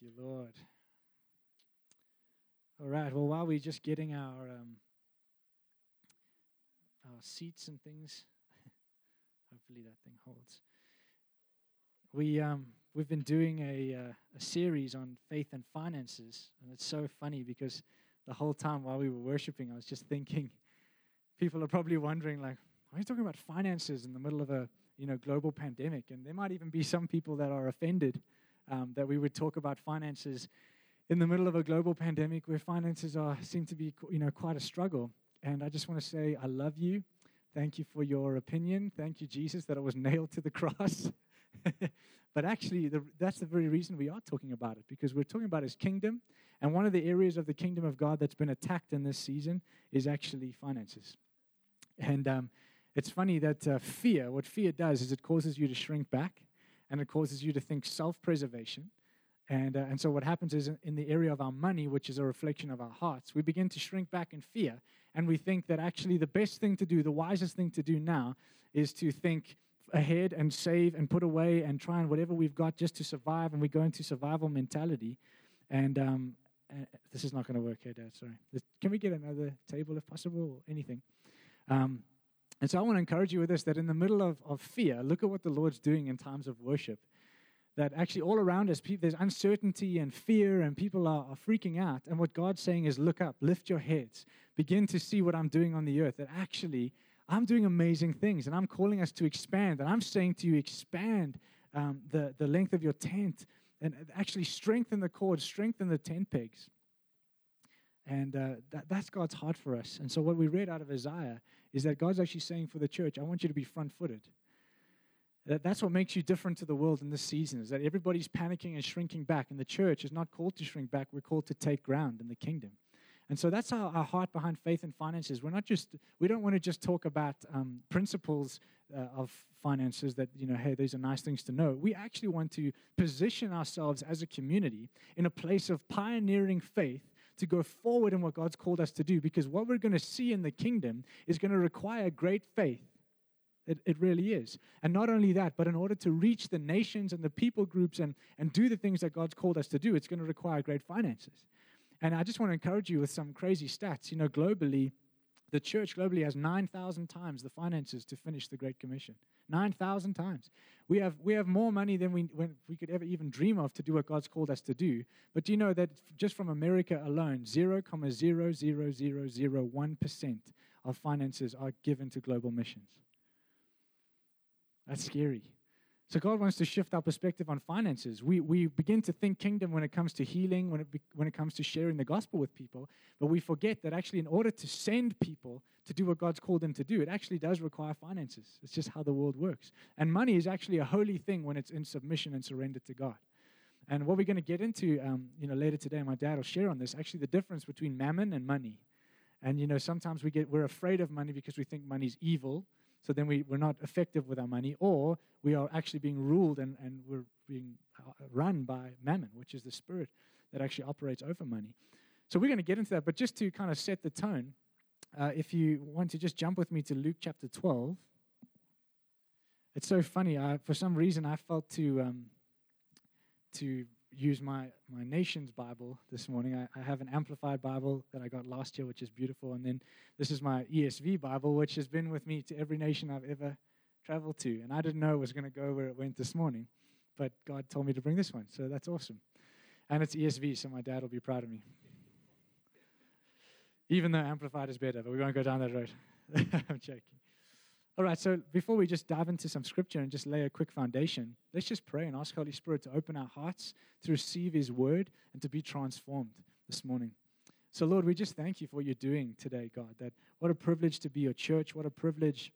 Thank you, Lord. All right. Well, while we're just getting our um, our seats and things, hopefully that thing holds. We um, we've been doing a uh, a series on faith and finances, and it's so funny because the whole time while we were worshiping, I was just thinking, people are probably wondering like, why are you talking about finances in the middle of a you know global pandemic? And there might even be some people that are offended um, that we would talk about finances in the middle of a global pandemic where finances are seem to be you know quite a struggle. And I just want to say I love you. Thank you for your opinion. Thank you, Jesus, that it was nailed to the cross. but actually, the, that's the very reason we are talking about it, because we're talking about His kingdom. And one of the areas of the kingdom of God that's been attacked in this season is actually finances. And um, it's funny that uh, fear, what fear does is it causes you to shrink back and it causes you to think self preservation. And, uh, and so, what happens is in the area of our money, which is a reflection of our hearts, we begin to shrink back in fear. And we think that actually the best thing to do, the wisest thing to do now, is to think ahead and save and put away and try and whatever we've got just to survive. And we go into survival mentality. And um, uh, this is not going to work here, Dad. Sorry. Can we get another table if possible or anything? Um, and so I want to encourage you with this that in the middle of, of fear, look at what the Lord's doing in times of worship. That actually all around us, there's uncertainty and fear, and people are, are freaking out. And what God's saying is, look up, lift your heads, begin to see what I'm doing on the earth. That actually, I'm doing amazing things, and I'm calling us to expand. And I'm saying to you, expand um, the, the length of your tent and actually strengthen the cords, strengthen the tent pegs. And uh, that, that's God's heart for us. And so, what we read out of Isaiah is that God's actually saying for the church, I want you to be front footed. That, that's what makes you different to the world in this season, is that everybody's panicking and shrinking back. And the church is not called to shrink back, we're called to take ground in the kingdom. And so that's our, our heart behind faith and finances. We're not just, we don't want to just talk about um, principles uh, of finances that, you know, hey, these are nice things to know. We actually want to position ourselves as a community in a place of pioneering faith to go forward in what God's called us to do because what we're going to see in the kingdom is going to require great faith. It, it really is. And not only that, but in order to reach the nations and the people groups and, and do the things that God's called us to do, it's going to require great finances. And I just want to encourage you with some crazy stats. You know, globally, the church globally has 9,000 times the finances to finish the Great Commission. 9,000 times. We have, we have more money than we, we could ever even dream of to do what God's called us to do. But do you know that just from America alone, 0,00001% of finances are given to global missions? That's scary. So God wants to shift our perspective on finances. We, we begin to think kingdom when it comes to healing, when it, be, when it comes to sharing the gospel with people, but we forget that actually in order to send people to do what God's called them to do, it actually does require finances. It's just how the world works. And money is actually a holy thing when it's in submission and surrender to God. And what we're going to get into um, you know, later today, my dad will share on this, actually the difference between mammon and money. And you know, sometimes we get, we're afraid of money because we think money's evil so then we, we're not effective with our money, or we are actually being ruled and, and we're being uh, run by mammon, which is the spirit that actually operates over money. So we're going to get into that, but just to kind of set the tone, uh, if you want to just jump with me to Luke chapter 12. It's so funny. I, for some reason, I felt to, um, to use my, my nation's Bible this morning. I, I, have an amplified Bible that I got last year, which is beautiful. And then this is my ESV Bible, which has been with me to every nation I've ever traveled to. And I didn't know it was going to go where it went this morning, but God told me to bring this one. So that's awesome. And it's ESV, so my dad will be proud of me. Even though amplified is better, but we won't go down that road. I'm joking. All right, so before we just dive into some scripture and just lay a quick foundation, let's just pray and ask Holy Spirit to open our hearts to receive His word and to be transformed this morning. So, Lord, we just thank you for what you're doing today, God. That what a privilege to be your church, what a privilege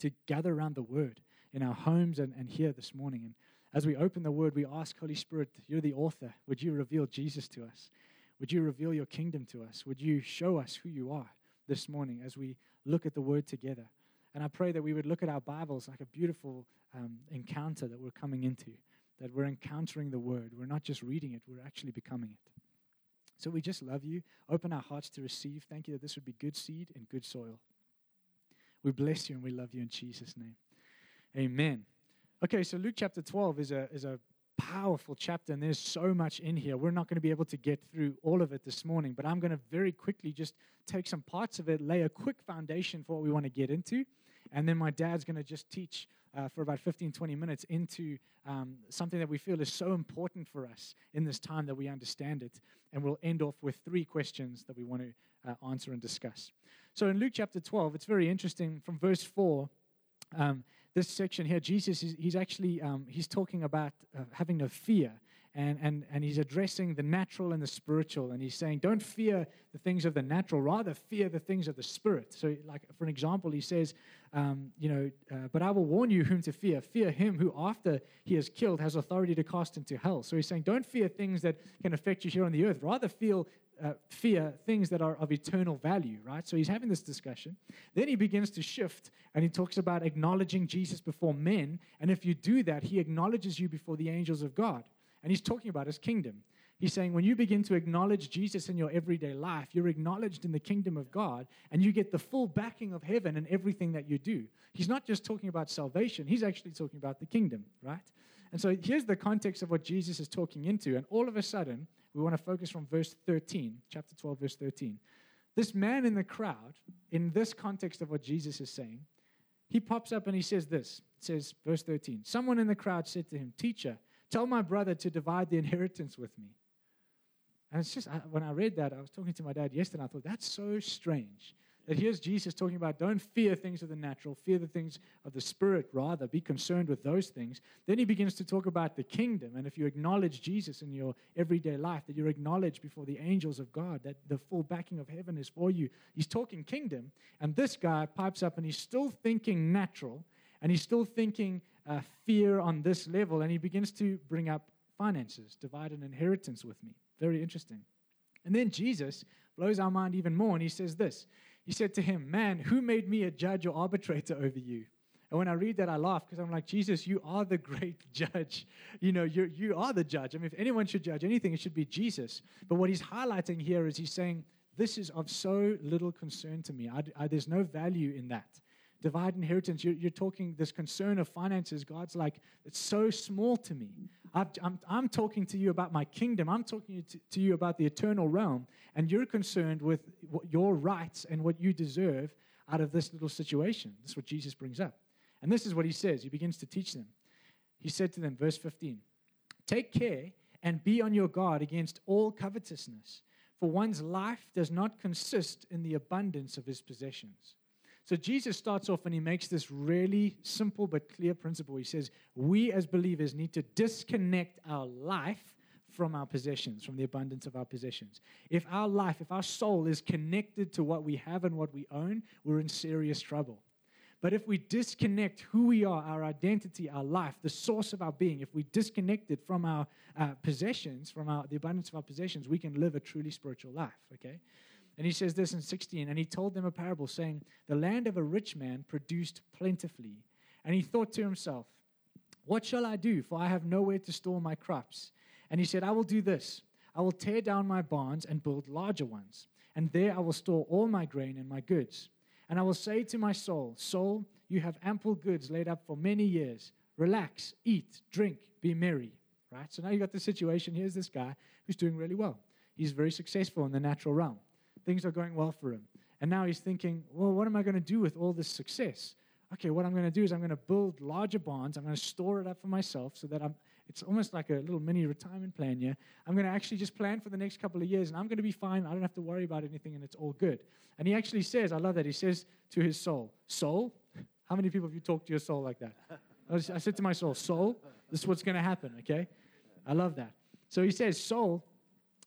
to gather around the word in our homes and, and here this morning. And as we open the word, we ask, Holy Spirit, you're the author. Would you reveal Jesus to us? Would you reveal your kingdom to us? Would you show us who you are this morning as we look at the word together? And I pray that we would look at our Bibles like a beautiful um, encounter that we're coming into, that we're encountering the Word. We're not just reading it, we're actually becoming it. So we just love you. Open our hearts to receive. Thank you that this would be good seed and good soil. We bless you and we love you in Jesus' name. Amen. Okay, so Luke chapter 12 is a, is a powerful chapter, and there's so much in here. We're not going to be able to get through all of it this morning, but I'm going to very quickly just take some parts of it, lay a quick foundation for what we want to get into, and then my dad's going to just teach uh, for about 15, 20 minutes into um, something that we feel is so important for us in this time that we understand it. And we'll end off with three questions that we want to uh, answer and discuss. So in Luke chapter 12, it's very interesting from verse 4. Um, this section here, Jesus is he's actually um, he's talking about uh, having no fear and, and, and he's addressing the natural and the spiritual. And he's saying, don't fear the things of the natural, rather fear the things of the spirit. So, like, for an example, he says, um, you know, uh, but I will warn you whom to fear. Fear him who, after he is killed, has authority to cast into hell. So he's saying, don't fear things that can affect you here on the earth. Rather feel uh, fear things that are of eternal value, right? So he's having this discussion. Then he begins to shift and he talks about acknowledging Jesus before men. And if you do that, he acknowledges you before the angels of God. And he's talking about his kingdom. He's saying when you begin to acknowledge Jesus in your everyday life, you're acknowledged in the kingdom of God and you get the full backing of heaven in everything that you do. He's not just talking about salvation, he's actually talking about the kingdom, right? And so here's the context of what Jesus is talking into. And all of a sudden, we want to focus from verse 13, chapter 12, verse 13. This man in the crowd, in this context of what Jesus is saying, he pops up and he says this. It says, verse 13 Someone in the crowd said to him, Teacher, Tell my brother to divide the inheritance with me. And it's just, I, when I read that, I was talking to my dad yesterday, and I thought, that's so strange. That here's Jesus talking about don't fear things of the natural, fear the things of the spirit, rather, be concerned with those things. Then he begins to talk about the kingdom. And if you acknowledge Jesus in your everyday life, that you're acknowledged before the angels of God, that the full backing of heaven is for you. He's talking kingdom. And this guy pipes up and he's still thinking natural, and he's still thinking uh, fear on this level, and he begins to bring up finances, divide an inheritance with me. Very interesting. And then Jesus blows our mind even more, and he says this He said to him, Man, who made me a judge or arbitrator over you? And when I read that, I laugh because I'm like, Jesus, you are the great judge. You know, you you are the judge. I mean, if anyone should judge anything, it should be Jesus. But what he's highlighting here is he's saying, This is of so little concern to me. I, I, there's no value in that divide inheritance, you're, you're, talking this concern of finances. God's like, it's so small to me. i am I'm talking to you about my kingdom. I'm talking to, to you about the eternal realm. And you're concerned with your rights and what you deserve out of this little situation. This is what Jesus brings up. And this is what he says. He begins to teach them. He said to them, verse 15, Take care and be on your guard against all covetousness, for one's life does not consist in the abundance of his possessions. So Jesus starts off and he makes this really simple but clear principle. He says, We as believers need to disconnect our life from our possessions, from the abundance of our possessions. If our life, if our soul is connected to what we have and what we own, we're in serious trouble. But if we disconnect who we are, our identity, our life, the source of our being, if we disconnect it from our uh, possessions, from our, the abundance of our possessions, we can live a truly spiritual life, okay? And he says this in 16, and he told them a parable saying, The land of a rich man produced plentifully. And he thought to himself, What shall I do? For I have nowhere to store my crops. And he said, I will do this I will tear down my barns and build larger ones. And there I will store all my grain and my goods. And I will say to my soul, Soul, you have ample goods laid up for many years. Relax, eat, drink, be merry. Right? So now you've got the situation. Here's this guy who's doing really well. He's very successful in the natural realm. Things are going well for him. And now he's thinking, well, what am I going to do with all this success? Okay, what I'm going to do is I'm going to build larger bonds. I'm going to store it up for myself so that I'm, it's almost like a little mini retirement plan here. I'm going to actually just plan for the next couple of years and I'm going to be fine. I don't have to worry about anything and it's all good. And he actually says, I love that. He says to his soul, Soul, how many people have you talked to your soul like that? I said to my soul, Soul, this is what's going to happen, okay? I love that. So he says, Soul,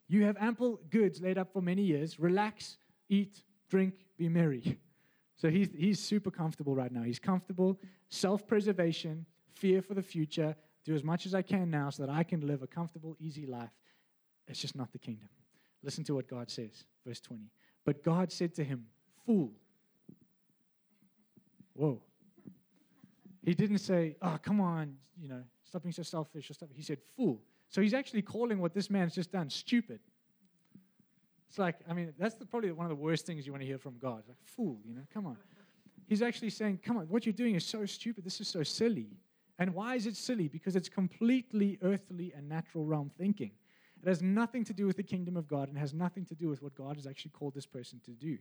you have ample goods laid up for many years. Relax, eat, drink, be merry. So he's, he's super comfortable right now. He's comfortable, self preservation, fear for the future, do as much as I can now so that I can live a comfortable, easy life. It's just not the kingdom. Listen to what God says, verse 20. But God said to him, Fool. Whoa. He didn't say, Oh, come on, you know, stop being so selfish or stuff. He said, Fool. So he's actually calling what this man's just done stupid. It's like, I mean, that's the, probably one of the worst things you want to hear from God. Like, fool, you know, come on. He's actually saying, come on, what you're doing is so stupid. This is so silly. And why is it silly? Because it's completely earthly and natural realm thinking. It has nothing to do with the kingdom of God and has nothing to do with what God has actually called this person to do.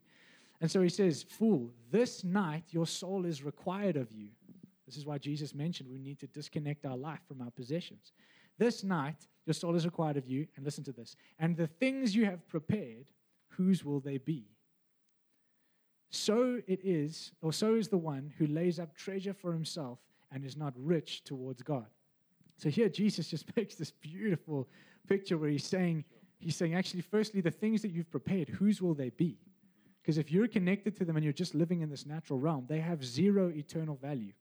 And so he says, Fool, this night your soul is required of you. This is why Jesus mentioned we need to disconnect our life from our possessions. This night your soul is required of you, and listen to this. And the things you have prepared, whose will they be? So it is, or so is the one who lays up treasure for himself and is not rich towards God. So here Jesus just makes this beautiful picture where he's saying, he's saying, actually, firstly, the things that you've prepared, whose will they be? Because if you're connected to them and you're just living in this natural realm, they have zero eternal value.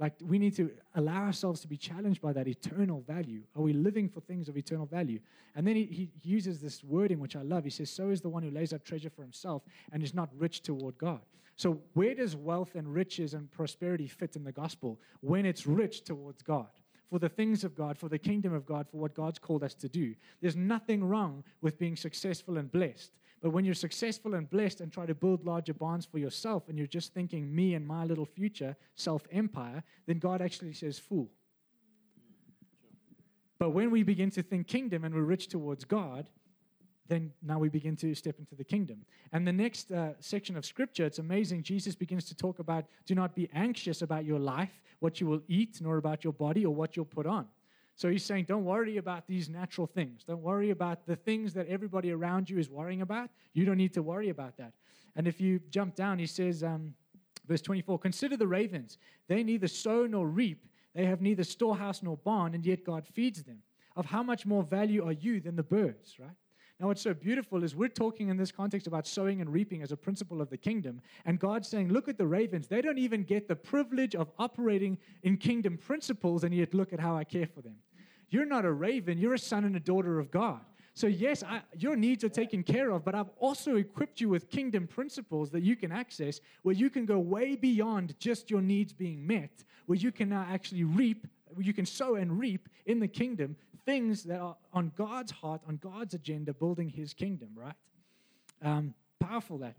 Like, we need to allow ourselves to be challenged by that eternal value. Are we living for things of eternal value? And then he, he uses this wording, which I love. He says, So is the one who lays up treasure for himself and is not rich toward God. So, where does wealth and riches and prosperity fit in the gospel? When it's rich towards God for the things of God, for the kingdom of God, for what God's called us to do. There's nothing wrong with being successful and blessed. But when you're successful and blessed and try to build larger bonds for yourself and you're just thinking me and my little future, self empire, then God actually says, fool. But when we begin to think kingdom and we're rich towards God, then now we begin to step into the kingdom. And the next uh, section of scripture, it's amazing. Jesus begins to talk about do not be anxious about your life, what you will eat, nor about your body or what you'll put on. So he's saying, don't worry about these natural things. Don't worry about the things that everybody around you is worrying about. You don't need to worry about that. And if you jump down, he says, um, verse 24, consider the ravens. They neither sow nor reap, they have neither storehouse nor barn, and yet God feeds them. Of how much more value are you than the birds, right? Now, what's so beautiful is we're talking in this context about sowing and reaping as a principle of the kingdom. And God's saying, look at the ravens. They don't even get the privilege of operating in kingdom principles, and yet look at how I care for them. You're not a raven, you're a son and a daughter of God. So, yes, I, your needs are taken care of, but I've also equipped you with kingdom principles that you can access where you can go way beyond just your needs being met, where you can now actually reap, you can sow and reap in the kingdom things that are on God's heart, on God's agenda, building his kingdom, right? Um, powerful that.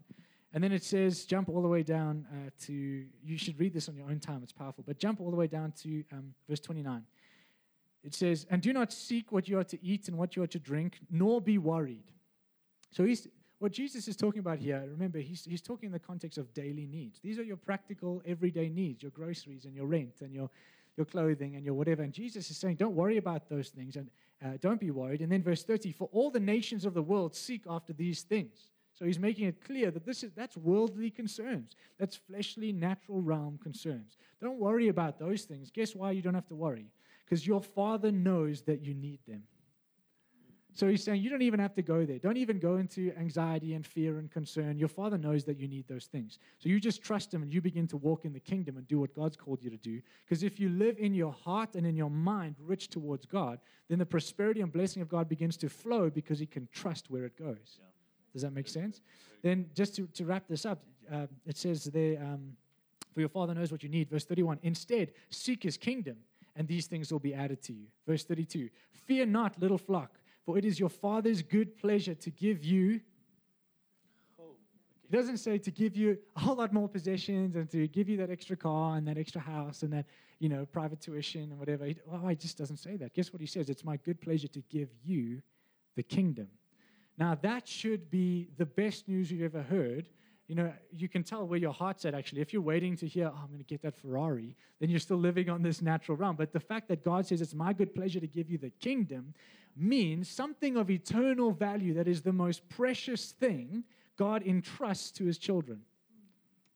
And then it says, jump all the way down uh, to, you should read this on your own time, it's powerful, but jump all the way down to um, verse 29. It says, And do not seek what you are to eat and what you are to drink, nor be worried. So he's, what Jesus is talking about here, remember, he's, he's talking in the context of daily needs. These are your practical, everyday needs, your groceries and your rent and your, your clothing and your whatever. And Jesus is saying, don't worry about those things and uh, don't be worried. And then verse 30, for all the nations of the world seek after these things. So he's making it clear that this is that's worldly concerns. That's fleshly, natural realm concerns. Don't worry about those things. Guess why you don't have to worry? because your Father knows that you need them. So he's saying you don't even have to go there. Don't even go into anxiety and fear and concern. Your Father knows that you need those things. So you just trust Him and you begin to walk in the kingdom and do what God's called you to do. Because if you live in your heart and in your mind rich towards God, then the prosperity and blessing of God begins to flow because He can trust where it goes. Yeah. Does that make sense? Then, just to, to wrap this up, uh, it says there, um, for your Father knows what you need. Verse 31 Instead, seek His kingdom and these things will be added to you. Verse 32 Fear not, little flock, for it is your Father's good pleasure to give you. Oh, he doesn't say to give you a whole lot more possessions and to give you that extra car and that extra house and that, you know, private tuition and whatever. He, well, he just doesn't say that. Guess what he says? It's my good pleasure to give you the kingdom. Now, that should be the best news you've ever heard you know, you can tell where your heart's at actually. If you're waiting to hear, oh, I'm going to get that Ferrari, then you're still living on this natural realm. But the fact that God says, it's my good pleasure to give you the kingdom means something of eternal value that is the most precious thing God entrusts to his children.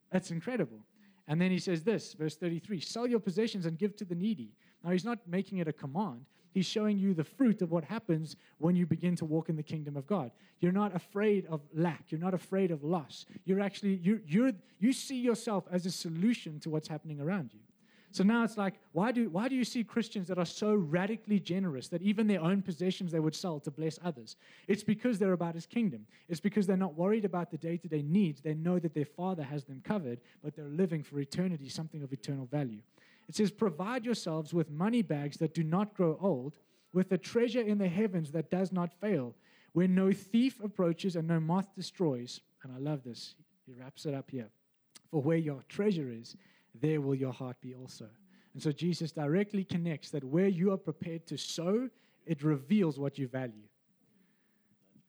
That's incredible. And then he says this, verse 33 sell your possessions and give to the needy. Now, he's not making it a command. He's showing you the fruit of what happens when you begin to walk in the kingdom of God. You're not afraid of lack. You're not afraid of loss. You're actually, you you're, you see yourself as a solution to what's happening around you. So now it's like, why do, why do you see Christians that are so radically generous that even their own possessions they would sell to bless others? It's because they're about his kingdom. It's because they're not worried about the day to day needs. They know that their Father has them covered, but they're living for eternity, something of eternal value. It says, Provide yourselves with money bags that do not grow old, with a treasure in the heavens that does not fail, where no thief approaches and no moth destroys. And I love this. He wraps it up here. For where your treasure is, there will your heart be also. And so Jesus directly connects that where you are prepared to sow, it reveals what you value.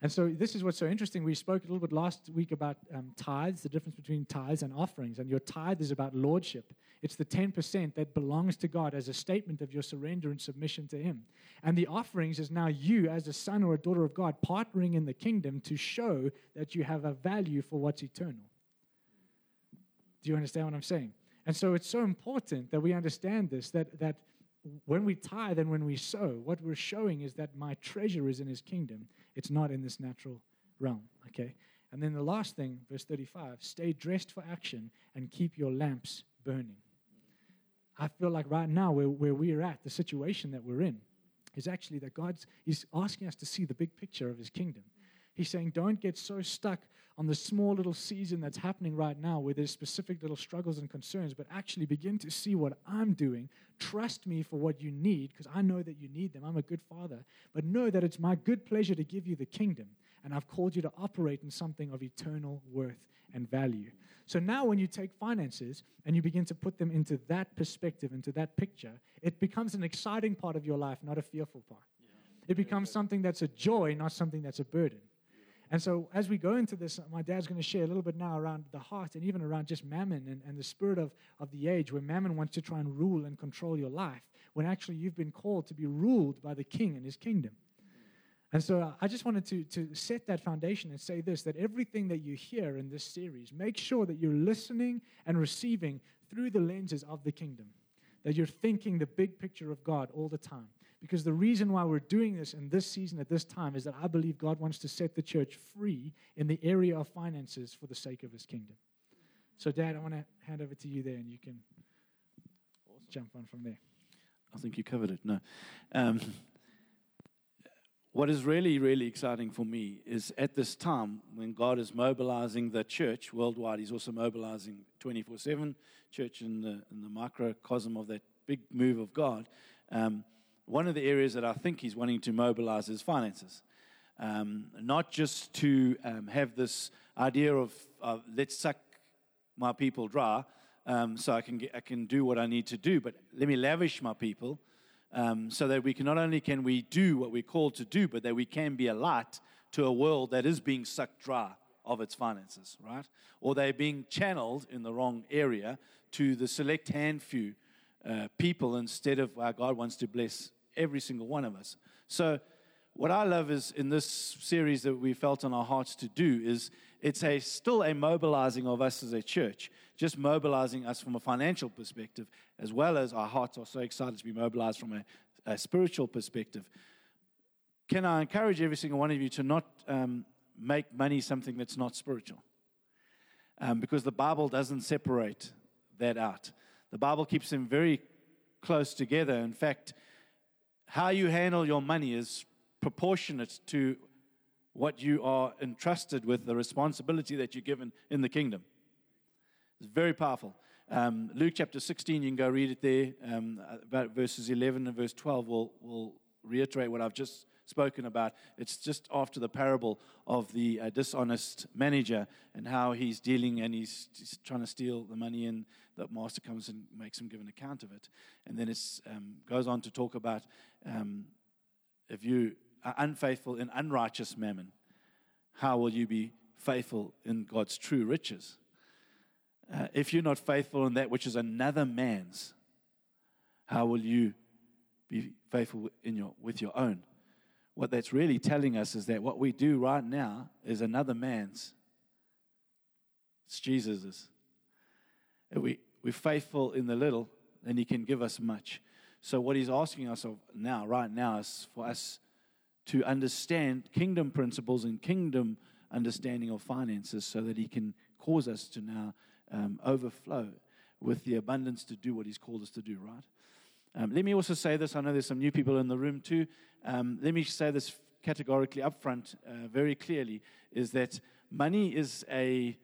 And so this is what's so interesting. We spoke a little bit last week about um, tithes, the difference between tithes and offerings. And your tithe is about lordship. It's the 10% that belongs to God as a statement of your surrender and submission to Him. And the offerings is now you, as a son or a daughter of God, partnering in the kingdom to show that you have a value for what's eternal. Do you understand what I'm saying? And so it's so important that we understand this that, that when we tithe and when we sow, what we're showing is that my treasure is in His kingdom it's not in this natural realm, okay? And then the last thing, verse 35 stay dressed for action and keep your lamps burning. I feel like right now, where, where we're at, the situation that we're in, is actually that God's He's asking us to see the big picture of His kingdom. He's saying, don't get so stuck on the small little season that's happening right now where there's specific little struggles and concerns, but actually begin to see what I'm doing. Trust me for what you need because I know that you need them. I'm a good father. But know that it's my good pleasure to give you the kingdom. And I've called you to operate in something of eternal worth and value. So now, when you take finances and you begin to put them into that perspective, into that picture, it becomes an exciting part of your life, not a fearful part. Yeah. It becomes something that's a joy, not something that's a burden. And so, as we go into this, my dad's going to share a little bit now around the heart and even around just mammon and, and the spirit of, of the age, where mammon wants to try and rule and control your life, when actually you've been called to be ruled by the king and his kingdom. And so, uh, I just wanted to, to set that foundation and say this that everything that you hear in this series, make sure that you're listening and receiving through the lenses of the kingdom, that you're thinking the big picture of God all the time. Because the reason why we're doing this in this season at this time is that I believe God wants to set the church free in the area of finances for the sake of his kingdom. So, Dad, I want to hand over to you there and you can awesome. jump on from there. I think you covered it. No. Um, what is really, really exciting for me is at this time when God is mobilizing the church worldwide, He's also mobilizing 24 7 church in the, in the microcosm of that big move of God. Um, one of the areas that I think he's wanting to mobilize is finances. Um, not just to um, have this idea of uh, let's suck my people dry um, so I can, get, I can do what I need to do, but let me lavish my people um, so that we can not only can we do what we're called to do, but that we can be a light to a world that is being sucked dry of its finances, right? Or they're being channeled in the wrong area to the select hand few uh, people instead of how God wants to bless every single one of us. So, what I love is in this series that we felt on our hearts to do is it's a still a mobilizing of us as a church, just mobilizing us from a financial perspective, as well as our hearts are so excited to be mobilized from a, a spiritual perspective. Can I encourage every single one of you to not um, make money something that's not spiritual? Um, because the Bible doesn't separate that out. The Bible keeps them very close together. In fact, how you handle your money is proportionate to what you are entrusted with, the responsibility that you're given in the kingdom. It's very powerful. Um, Luke chapter 16, you can go read it there. Um, about verses 11 and verse 12 will, will reiterate what I've just spoken about. It's just after the parable of the uh, dishonest manager and how he's dealing and he's, he's, trying to steal the money, and the master comes and makes him give an account of it. And then it um, goes on to talk about um, if you are unfaithful in unrighteous mammon, how will you be faithful in God's true riches? Uh, if you're not faithful in that which is another man's, how will you be faithful in your, with your own? what that's really telling us is that what we do right now is another man's. It's Jesus's. If we, we're faithful in the little, then he can give us much. So, what he's asking us of now, right now, is for us to understand kingdom principles and kingdom understanding of finances so that he can cause us to now um, overflow with the abundance to do what he's called us to do, right? Um, let me also say this. I know there's some new people in the room too. Um, let me say this categorically up front, uh, very clearly, is that money is a,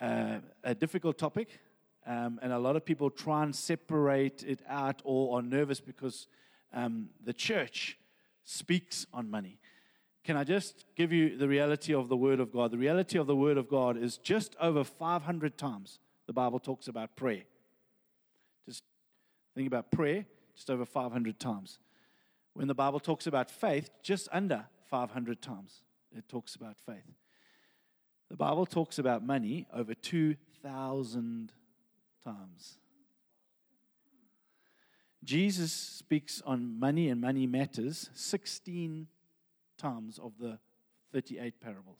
uh, a difficult topic. Um, and a lot of people try and separate it out or are nervous because um, the church speaks on money. Can I just give you the reality of the Word of God? The reality of the Word of God is just over 500 times the Bible talks about prayer. Just think about prayer, just over 500 times. When the Bible talks about faith, just under 500 times it talks about faith. The Bible talks about money over 2,000 times. Jesus speaks on money and money matters 16 times of the 38 parables.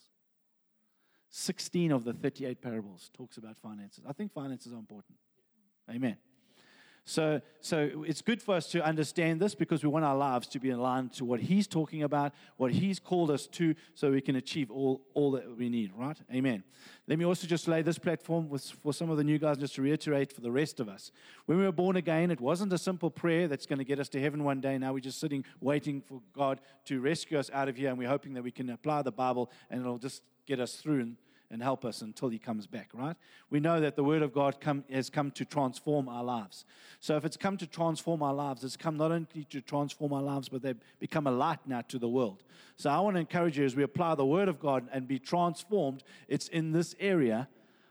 16 of the 38 parables talks about finances. I think finances are important. Amen. So, so it's good for us to understand this because we want our lives to be aligned to what He's talking about, what He's called us to, so we can achieve all, all that we need, right? Amen. Let me also just lay this platform with, for some of the new guys, just to reiterate for the rest of us. When we were born again, it wasn't a simple prayer that's going to get us to heaven one day. Now we're just sitting waiting for God to rescue us out of here, and we're hoping that we can apply the Bible and it'll just get us through and and help us until he comes back, right? We know that the word of God come, has come to transform our lives. So if it's come to transform our lives, it's come not only to transform our lives, but they've become a light now to the world. So I want to encourage you as we apply the word of God and be transformed, it's in this area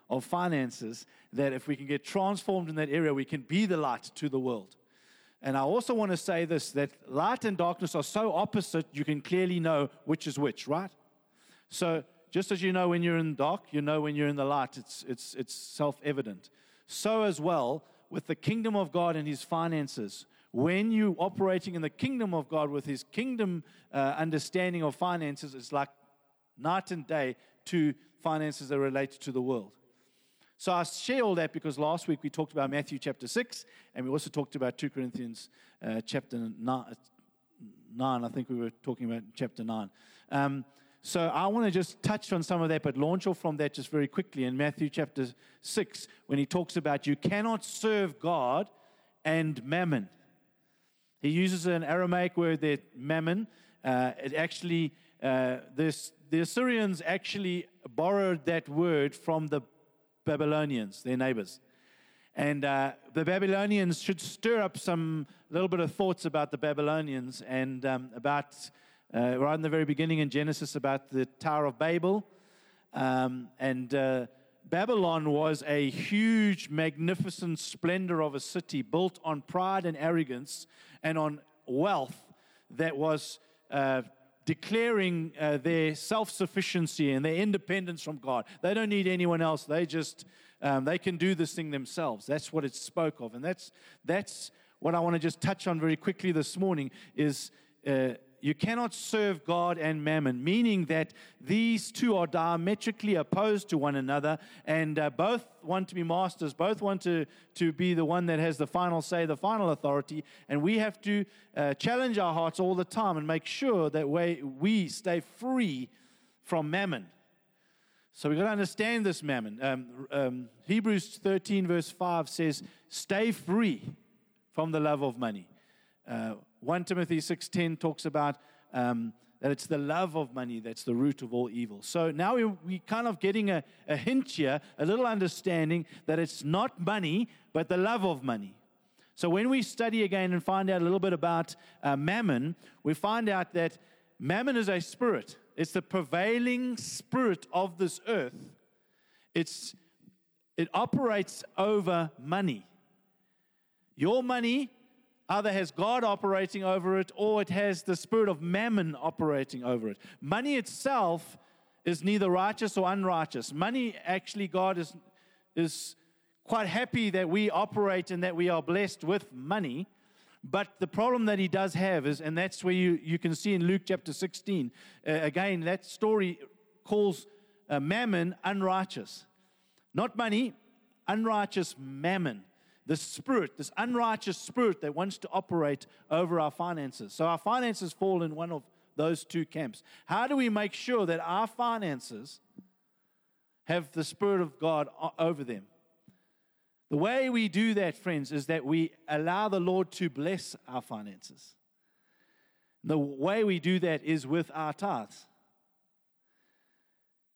of finances that if we can get transformed in that area, we can be the light to the world. And I also want to say this that light and darkness are so opposite, you can clearly know which is which, right? So just as you know when you're in the dark, you know when you're in the light. It's, it's, it's self evident. So, as well, with the kingdom of God and his finances, when you're operating in the kingdom of God with his kingdom uh, understanding of finances, it's like night and day to finances that relate to the world. So I share all that because last week we talked about Matthew chapter 6, and we also talked about 2 Corinthians uh, chapter 9, 9. I think we were talking about chapter 9. Um, so I want to just touch on some of that, but launch off from that just very quickly in Matthew chapter 6, when he talks about you cannot serve God and mammon. He uses an Aramaic word there, mammon. Uh, it actually, uh, this, the Assyrians actually borrowed that word from the Babylonians, their neighbors. And uh, the Babylonians should stir up some little bit of thoughts about the Babylonians and um, about uh, right in the very beginning in Genesis about the Tower of Babel. Um, and uh, Babylon was a huge, magnificent splendor of a city built on pride and arrogance and on wealth that was uh, declaring uh, their self sufficiency and their independence from God. They don't need anyone else. They just um, they can do this thing themselves. That's what it spoke of, and that's that's what I want to just touch on very quickly this morning. Is uh, you cannot serve God and mammon, meaning that these two are diametrically opposed to one another, and uh, both want to be masters, both want to, to be the one that has the final say, the final authority, and we have to uh, challenge our hearts all the time and make sure that we, we stay free from mammon. So we've got to understand this mammon. Um, um, Hebrews 13, verse 5 says, Stay free from the love of money. Uh, 1 Timothy 6.10 talks about um, that it's the love of money that's the root of all evil. So now we're, we kind of getting a, a hint here, a little understanding that it's not money, but the love of money. So when we study again and find out a little bit about uh, mammon, we find out that mammon is a spirit. It's the prevailing spirit of this earth. It's, it operates over money. Your money Either has God operating over it or it has the spirit of mammon operating over it. Money itself is neither righteous or unrighteous. Money, actually, God is, is quite happy that we operate and that we are blessed with money. But the problem that he does have is, and that's where you, you can see in Luke chapter 16, uh, again, that story calls uh, mammon unrighteous. Not money, unrighteous mammon this spirit, this unrighteous spirit that wants to operate over our finances. So our finances fall in one of those two camps. How do we make sure that our finances have the Spirit of God over them? The way we do that, friends, is that we allow the Lord to bless our finances. The way we do that is with our tithes.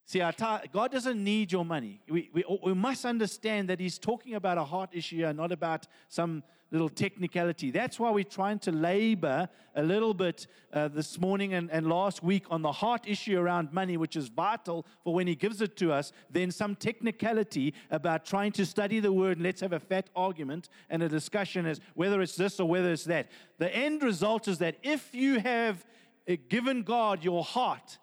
See, God doesn't need your money. We, we, we must understand that He's talking about a heart issue here, not about some little technicality. That's why we're trying to labor a little bit uh, this morning and, and last week on the heart issue around money, which is vital for when He gives it to us, then some technicality about trying to study the Word and let's have a fat argument and a discussion as whether it's this or whether it's that. The end result is that if you have uh, given God your heart,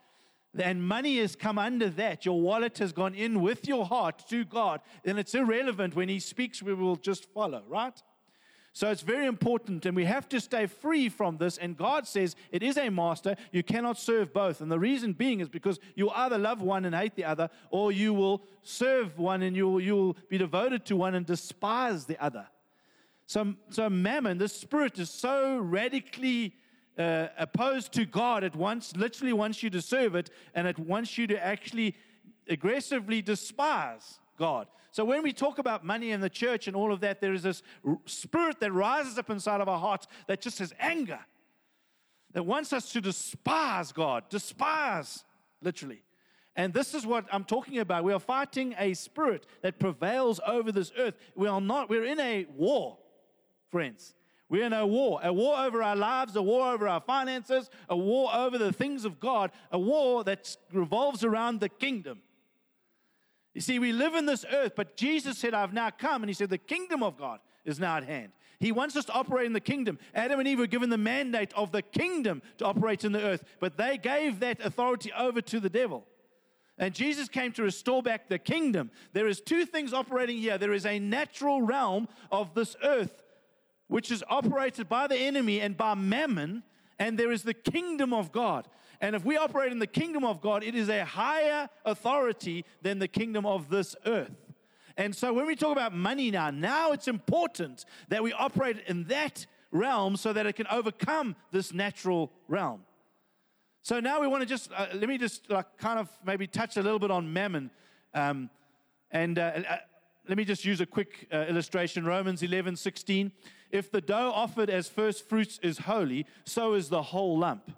and money has come under that, your wallet has gone in with your heart to God, then it's irrelevant. When He speaks, we will just follow, right? So it's very important, and we have to stay free from this. And God says it is a master. You cannot serve both. And the reason being is because you either love one and hate the other, or you will serve one and you will, you will be devoted to one and despise the other. So, so mammon, the spirit, is so radically uh, opposed to God. It wants, literally wants you to serve it, and it wants you to actually aggressively despise God. So when we talk about money in the church and all of that, there is this spirit that rises up inside of our hearts that just has anger, that wants us to despise God, despise, literally. And this is what I'm talking about. We are fighting a spirit that prevails over this earth. We are not, we're in a war, friends. We're in a war, a war over our lives, a war over our finances, a war over the things of God, a war that revolves around the kingdom. You see, we live in this earth, but Jesus said, I've now come, and He said, the kingdom of God is now at hand. He wants us to operate in the kingdom. Adam and Eve were given the mandate of the kingdom to operate in the earth, but they gave that authority over to the devil. And Jesus came to restore back the kingdom. There is two things operating here. There is a natural realm of this earth which is operated by the enemy and by mammon, and there is the kingdom of God. And if we operate in the kingdom of God, it is a higher authority than the kingdom of this earth. And so when we talk about money now, now it's important that we operate in that realm so that it can overcome this natural realm. So now we want to just, uh, let me just like kind of maybe touch a little bit on mammon. Um, and uh, uh let me just use a quick uh, illustration Romans 11 16. If the dough offered as first fruits is holy, so is the whole lump.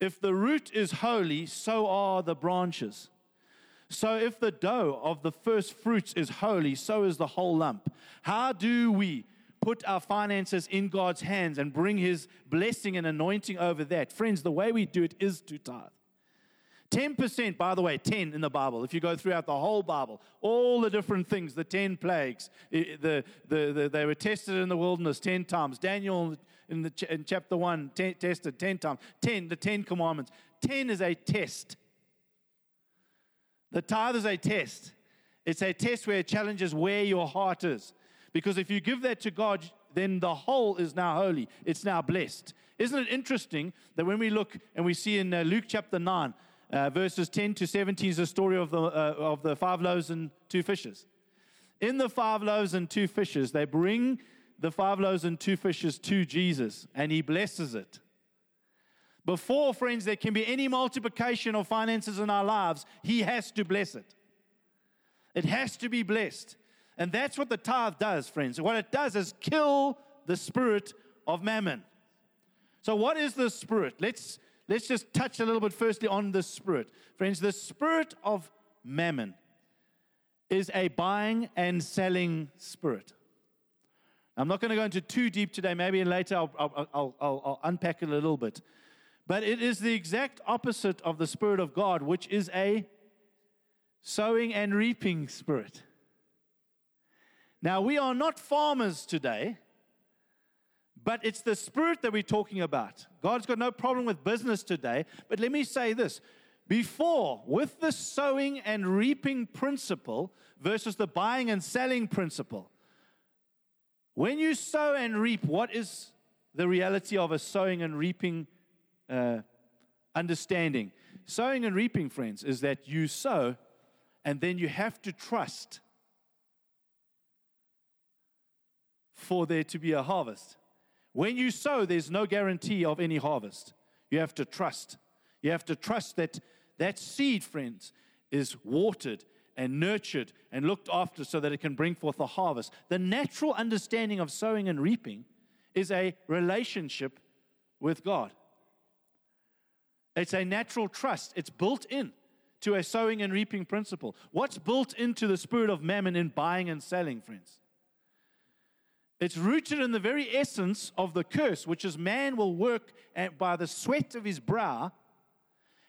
If the root is holy, so are the branches. So if the dough of the first fruits is holy, so is the whole lump. How do we put our finances in God's hands and bring His blessing and anointing over that? Friends, the way we do it is to tithe. 10%, by the way, 10 in the Bible. If you go throughout the whole Bible, all the different things, the 10 plagues, the, the, the, they were tested in the wilderness 10 times. Daniel in, the, in chapter 1 ten, tested 10 times. 10, the 10 commandments. 10 is a test. The tithe is a test. It's a test where it challenges where your heart is. Because if you give that to God, then the whole is now holy. It's now blessed. Isn't it interesting that when we look and we see in uh, Luke chapter 9, uh, verses 10 to 17 is the story of the, uh, of the five loaves and two fishes. In the five loaves and two fishes, they bring the five loaves and two fishes to Jesus, and he blesses it. Before, friends, there can be any multiplication of finances in our lives, he has to bless it. It has to be blessed. And that's what the tithe does, friends. What it does is kill the spirit of mammon. So, what is the spirit? Let's let's just touch a little bit firstly on the spirit. Friends, the spirit of mammon is a buying and selling spirit. I'm not going to go into too deep today. Maybe later I'll, I'll, I'll, I'll, unpack it a little bit. But it is the exact opposite of the Spirit of God, which is a sowing and reaping spirit. Now, we are not farmers today. But it's the spirit that we're talking about. God's got no problem with business today. But let me say this before, with the sowing and reaping principle versus the buying and selling principle, when you sow and reap, what is the reality of a sowing and reaping uh, understanding? Sowing and reaping, friends, is that you sow and then you have to trust for there to be a harvest. When you sow, there's no guarantee of any harvest. You have to trust. You have to trust that that seed, friends, is watered and nurtured and looked after so that it can bring forth a harvest. The natural understanding of sowing and reaping is a relationship with God. It's a natural trust, it's built in to a sowing and reaping principle. What's built into the spirit of mammon in buying and selling, friends? It's rooted in the very essence of the curse, which is man will work by the sweat of his brow,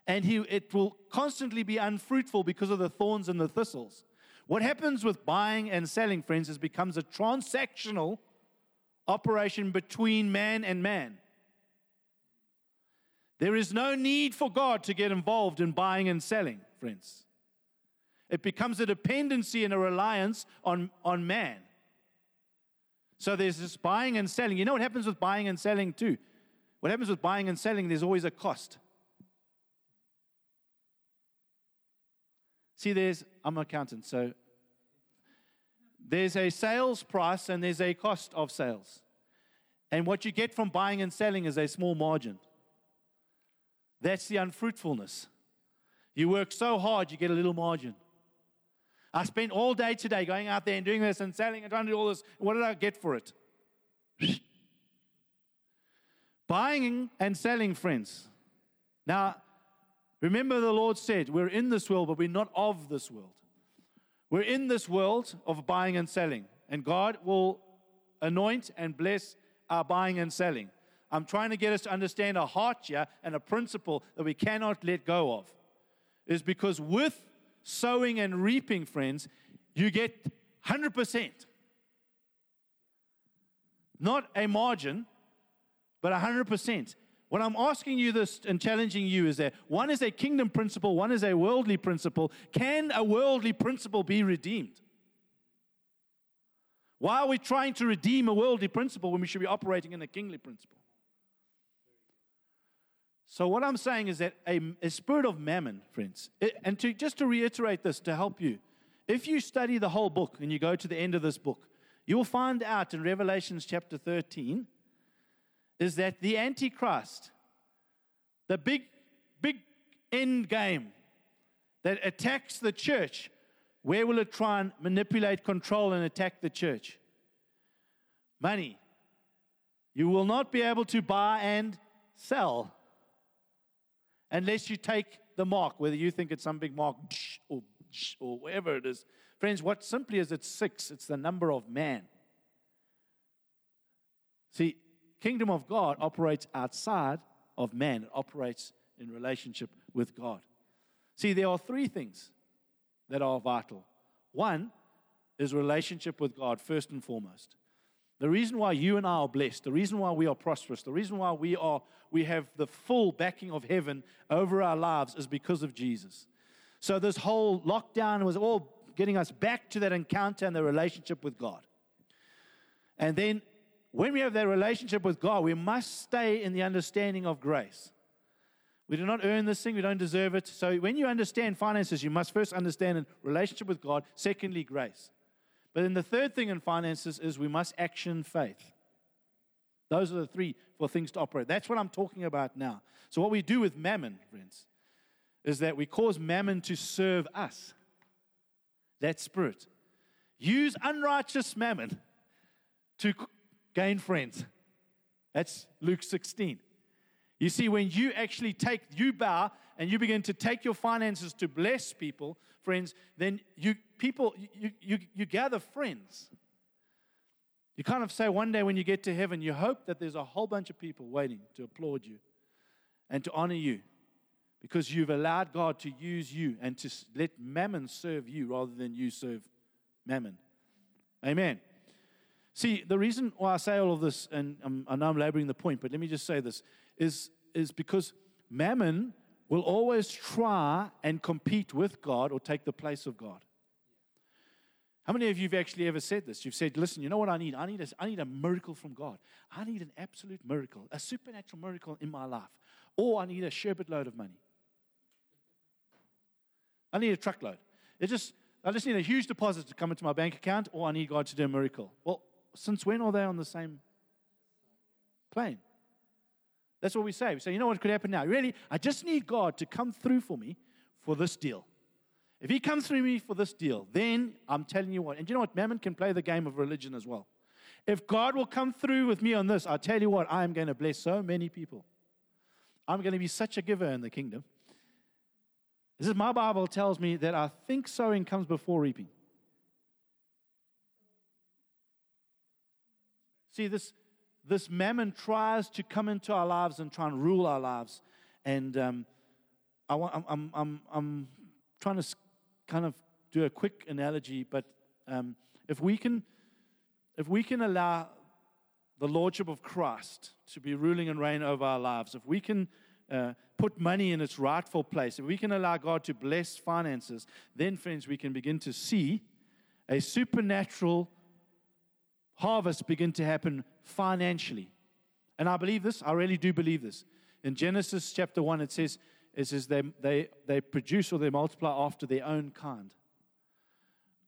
and he, it will constantly be unfruitful because of the thorns and the thistles. What happens with buying and selling, friends, is becomes a transactional operation between man and man. There is no need for God to get involved in buying and selling, friends. It becomes a dependency and a reliance on, on man. So there's this buying and selling. You know what happens with buying and selling too? What happens with buying and selling, there's always a cost. See, there's, I'm an accountant, so there's a sales price and there's a cost of sales. And what you get from buying and selling is a small margin. That's the unfruitfulness. You work so hard, you get a little margin. I spent all day today going out there and doing this and selling and trying to do all this. What did I get for it? Buying and selling, friends. Now, remember the Lord said, We're in this world, but we're not of this world. We're in this world of buying and selling, and God will anoint and bless our buying and selling. I'm trying to get us to understand a heart here and a principle that we cannot let go of. Is because with sowing and reaping, friends, you get 100%. Not a margin, but 100%. What I'm asking you this and challenging you is that one is a kingdom principle, one is a worldly principle. Can a worldly principle be redeemed? Why are we trying to redeem a worldly principle when we should be operating in a kingly principle? So, what I'm saying is that a, a spirit of mammon, friends, it, and to, just to reiterate this to help you, if you study the whole book and you go to the end of this book, you'll find out in Revelations chapter 13 is that the Antichrist, the big, big end game that attacks the church, where will it try and manipulate, control, and attack the church? Money. You will not be able to buy and sell unless you take the mark, whether you think it's some big mark or, or whatever it is. Friends, what simply is it's six, it's the number of man. See, kingdom of God operates outside of man, it operates in relationship with God. See, there are three things that are vital. One is relationship with God, first and foremost. The reason why you and I are blessed, the reason why we are prosperous, the reason why we are we have the full backing of heaven over our lives is because of Jesus. So this whole lockdown was all getting us back to that encounter and the relationship with God. And then when we have that relationship with God, we must stay in the understanding of grace. We do not earn this thing, we don't deserve it. So when you understand finances, you must first understand relationship with God, secondly, grace. But then the third thing in finances is we must action faith. Those are the three for things to operate. That's what I'm talking about now. So, what we do with mammon, friends, is that we cause mammon to serve us. That spirit. Use unrighteous mammon to gain friends. That's Luke 16. You see, when you actually take, you bow and you begin to take your finances to bless people, friends, then you people you, you, you gather friends. You kind of say one day when you get to heaven, you hope that there's a whole bunch of people waiting to applaud you and to honor you because you've allowed God to use you and to let mammon serve you rather than you serve mammon. Amen. See, the reason why I say all of this, and I'm, I know I'm laboring the point, but let me just say this, is, is because mammon will always try and compete with God or take the place of God. How many of you have actually ever said this? You've said, listen, you know what I need? I need, a, I need a miracle from God. I need an absolute miracle, a supernatural miracle in my life. Or I need a sherbet load of money. I need a truckload. It just, I just need a huge deposit to come into my bank account, or I need God to do a miracle. Well, since when are they on the same plane? That's what we say. We say, you know what could happen now? Really, I just need God to come through for me for this deal. If He comes through me for this deal, then I'm telling you what. And you know what? Mammon can play the game of religion as well. If God will come through with me on this, I'll tell you what, I am going to bless so many people. I'm going to be such a giver in the kingdom. This is my Bible tells me that I think sowing comes before reaping. See, this, this mammon tries to come into our lives and try and rule our lives. And um, I I'm, I'm, I'm, I'm trying to kind of do a quick analogy, but um, if we can, if we can allow the lordship of Christ to be ruling and reign over our lives, if we can uh, put money in its rightful place, if we can allow God to bless finances, then, friends, we can begin to see a supernatural harvest begin to happen financially. And I believe this, I really do believe this. In Genesis chapter 1, it says, it says they, they, they produce or they multiply after their own kind.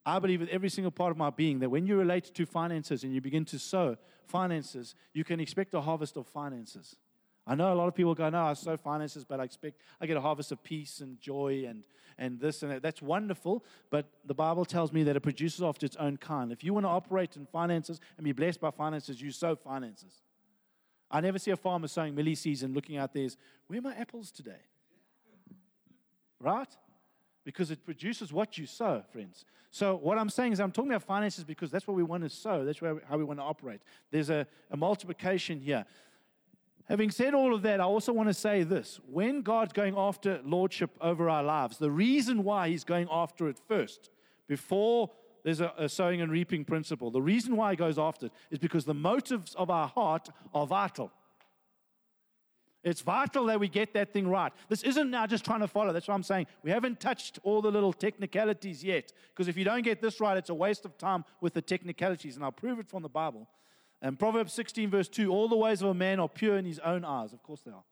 I believe with every single part of my being that when you relate to finances and you begin to sow finances, you can expect a harvest of finances. I know a lot of people go, No, I sow finances, but I expect I get a harvest of peace and joy and, and this and that. That's wonderful, but the Bible tells me that it produces after its own kind. If you want to operate in finances and be blessed by finances, you sow finances. I never see a farmer sowing mealie seeds and looking out there, where are my apples today? Right? because it produces what you sow, friends. So, what I'm saying is, I'm talking about finances because that's what we want to sow. That's how we want to operate. There's a, a multiplication here. Having said all of that, I also want to say this. When God's going after lordship over our lives, the reason why He's going after it first, before there's a, a sowing and reaping principle, the reason why He goes after it is because the motives of our heart are vital. It's vital that we get that thing right. This isn't now just trying to follow. That's what I'm saying. We haven't touched all the little technicalities yet. Because if you don't get this right, it's a waste of time with the technicalities. And I'll prove it from the Bible. And Proverbs 16, verse 2 All the ways of a man are pure in his own eyes. Of course they are.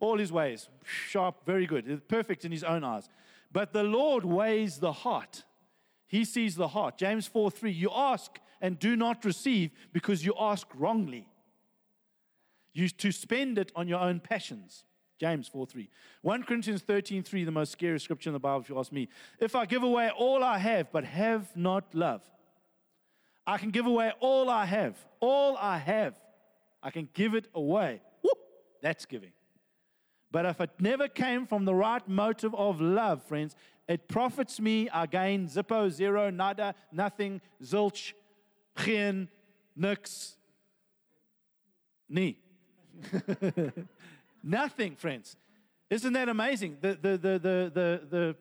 All his ways, sharp, very good, perfect in his own eyes. But the Lord weighs the heart. He sees the heart. James 4 3 You ask and do not receive because you ask wrongly you to spend it on your own passions. James 4 3. 1 Corinthians 13 3, the most scary scripture in the Bible, if you ask me. If I give away all I have, but have not love, I can give away all I have. All I have. I can give it away. Woo, that's giving. But if it never came from the right motive of love, friends, it profits me. I gain zippo, zero, nada, nothing, zilch, geen, nix, nie. Nothing, friends. Isn't that amazing? The, the, the, the, the, the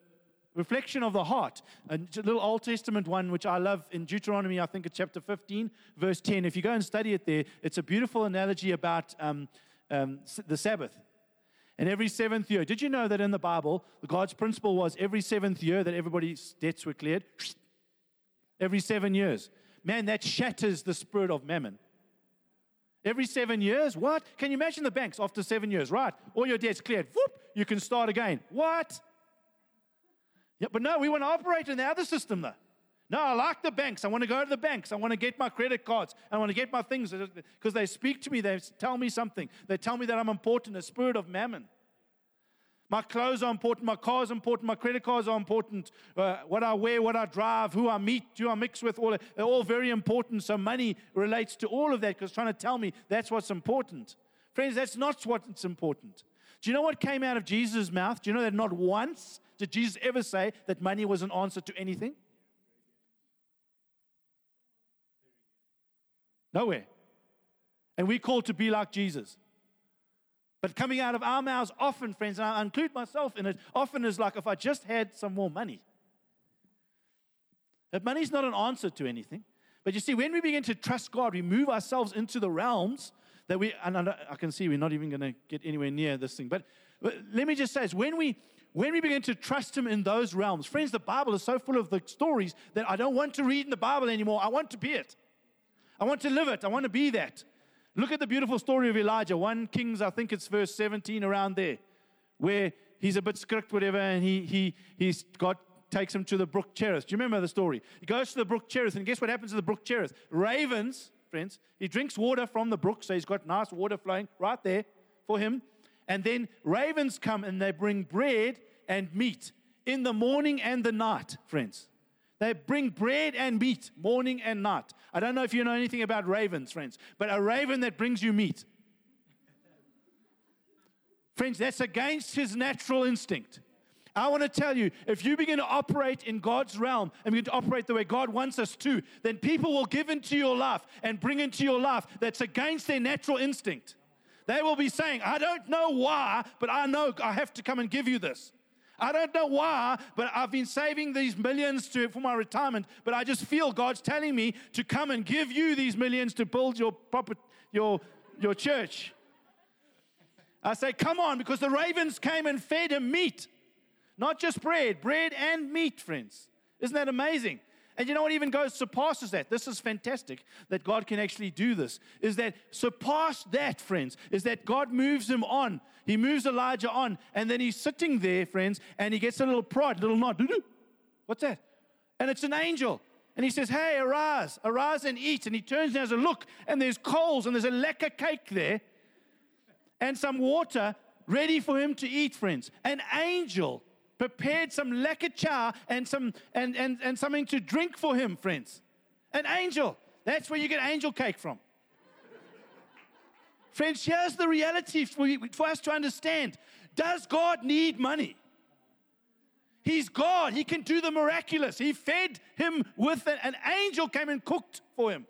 reflection of the heart. A little Old Testament one, which I love in Deuteronomy, I think it's chapter 15, verse 10. If you go and study it there, it's a beautiful analogy about um, um, the Sabbath. And every seventh year, did you know that in the Bible, God's principle was every seventh year that everybody's debts were cleared? Every seven years. Man, that shatters the spirit of mammon. Every seven years? What? Can you imagine the banks after seven years? Right. All your debts cleared. Whoop, you can start again. What? Yeah, but no, we want to operate in the other system though. No, I like the banks. I want to go to the banks. I want to get my credit cards. I want to get my things because they speak to me. They tell me something. They tell me that I'm important. The spirit of mammon. My clothes are important. My car is important. My credit cards are important. Uh, what I wear, what I drive, who I meet, who I mix with, all, they're all very important. So money relates to all of that because trying to tell me that's what's important. Friends, that's not what's important. Do you know what came out of Jesus' mouth? Do you know that not once did Jesus ever say that money was an answer to anything? Nowhere. And we're called to be like Jesus. But coming out of our mouths often, friends, and I include myself in it, often is like if I just had some more money. That money is not an answer to anything. But you see, when we begin to trust God, we move ourselves into the realms that we, and I can see we're not even going to get anywhere near this thing. But, but let me just say, is when we, when we begin to trust Him in those realms, friends, the Bible is so full of the stories that I don't want to read in the Bible anymore. I want to be it. I want to live it. I want to be that. Look at the beautiful story of Elijah. 1 Kings, I think it's verse 17 around there, where he's a bit script, whatever, and he, he, he's God takes him to the brook Cherith. Do you remember the story? He goes to the brook Cherith, and guess what happens to the brook Cherith? Ravens, friends, he drinks water from the brook, so he's got nice water flowing right there for him. And then ravens come and they bring bread and meat in the morning and the night, friends. They bring bread and meat morning and night. I don't know if you know anything about ravens, friends, but a raven that brings you meat. friends, that's against his natural instinct. I want to tell you if you begin to operate in God's realm and begin to operate the way God wants us to, then people will give into your life and bring into your life that's against their natural instinct. They will be saying, I don't know why, but I know I have to come and give you this. I don't know why, but I've been saving these millions to, for my retirement, but I just feel God's telling me to come and give you these millions to build your, proper, your, your church. I say, come on, because the ravens came and fed him meat. Not just bread, bread and meat, friends. Isn't that amazing? And you know what even goes surpasses that? This is fantastic that God can actually do this. Is that surpass that, friends? Is that God moves him on. He moves Elijah on, and then he's sitting there, friends, and he gets a little pride, a little nod. What's that? And it's an angel. And he says, Hey, arise, arise and eat. And he turns and has a look, and there's coals, and there's a lekker cake there, and some water ready for him to eat, friends. An angel prepared some chow and, some, and, and, and something to drink for him, friends. An angel. That's where you get angel cake from. friends, here's the reality for, for us to understand. Does God need money? He's God. He can do the miraculous. He fed him with an, an angel came and cooked for him.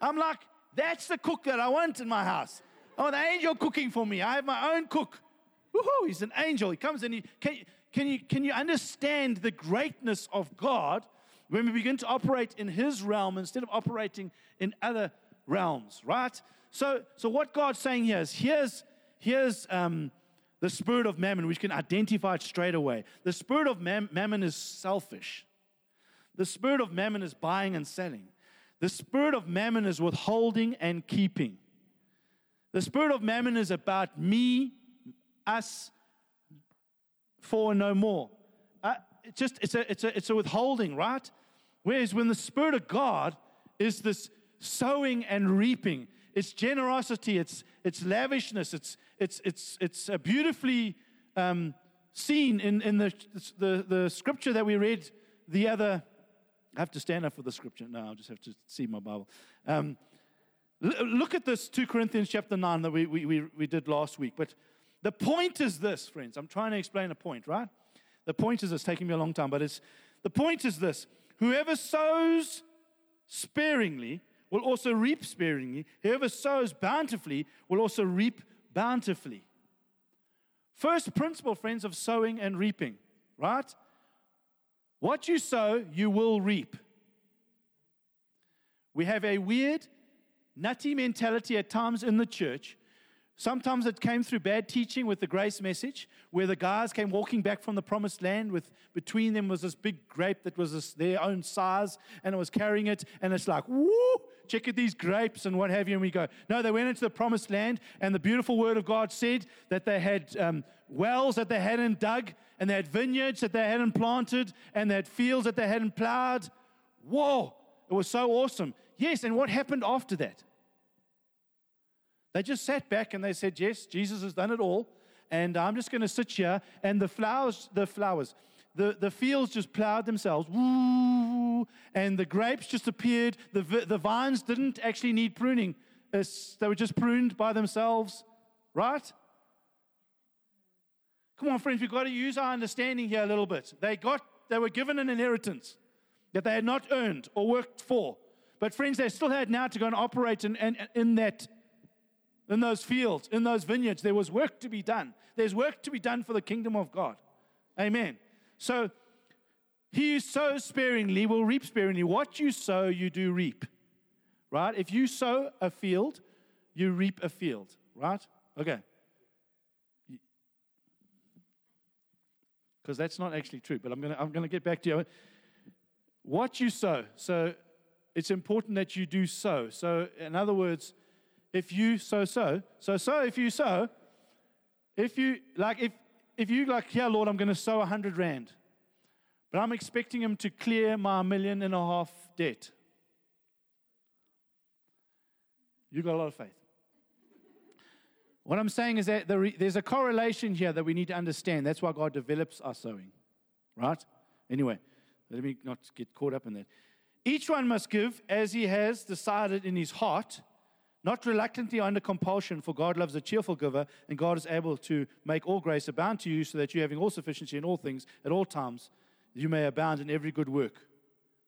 I'm like, that's the cook that I want in my house. Oh, the angel cooking for me. I have my own cook. Woohoo, he's an angel. He comes and he can, can you can you understand the greatness of God when we begin to operate in his realm instead of operating in other realms, right? So so what God's saying here is here's here's um, the spirit of mammon, which can identify it straight away. The spirit of mam- mammon is selfish. The spirit of mammon is buying and selling. The spirit of mammon is withholding and keeping. The spirit of mammon is about me, us, for no more. Uh, it's just it's a, it's, a, it's a withholding, right? Whereas when the spirit of God is this sowing and reaping, it's generosity, it's, it's lavishness, it's, it's, it's, it's a beautifully um, seen in, in the, the, the scripture that we read the other. I have to stand up for the scripture. No, I'll just have to see my Bible. Um, Look at this 2 Corinthians chapter 9 that we, we, we did last week. But the point is this, friends. I'm trying to explain a point, right? The point is this, taking me a long time, but it's the point is this. Whoever sows sparingly will also reap sparingly. Whoever sows bountifully will also reap bountifully. First principle, friends, of sowing and reaping, right? What you sow, you will reap. We have a weird nutty mentality at times in the church. Sometimes it came through bad teaching with the grace message, where the guys came walking back from the promised land with between them was this big grape that was this, their own size, and it was carrying it, and it's like, woo, check out these grapes and what have you. And we go, no, they went into the promised land, and the beautiful word of God said that they had um, wells that they hadn't dug, and they had vineyards that they hadn't planted, and they had fields that they hadn't plowed. Whoa, it was so awesome. Yes, and what happened after that? They just sat back and they said, Yes, Jesus has done it all. And I'm just going to sit here. And the flowers, the flowers, the, the fields just plowed themselves. Woo, and the grapes just appeared. The, the vines didn't actually need pruning, they were just pruned by themselves, right? Come on, friends, we've got to use our understanding here a little bit. They got, they were given an inheritance that they had not earned or worked for. But friends, they still had now to go and operate in, in, in that, in those fields, in those vineyards. There was work to be done. There's work to be done for the kingdom of God. Amen. So he who sows sparingly will reap sparingly. What you sow, you do reap. Right? If you sow a field, you reap a field. Right? Okay. Because that's not actually true, but I'm going to I'm going to get back to you. What you sow. So it's important that you do so. So, in other words, if you sow, so, so, so, if you sow, if you, like, if, if you, like, yeah, Lord, I'm going to sow a hundred rand, but I'm expecting him to clear my million and a half debt. You got a lot of faith. What I'm saying is that there's a correlation here that we need to understand. That's why God develops our sowing, right? Anyway, let me not get caught up in that. Each one must give as he has decided in his heart, Not reluctantly under compulsion, for God loves a cheerful giver, and God is able to make all grace abound to you, so that you, having all sufficiency in all things at all times, you may abound in every good work.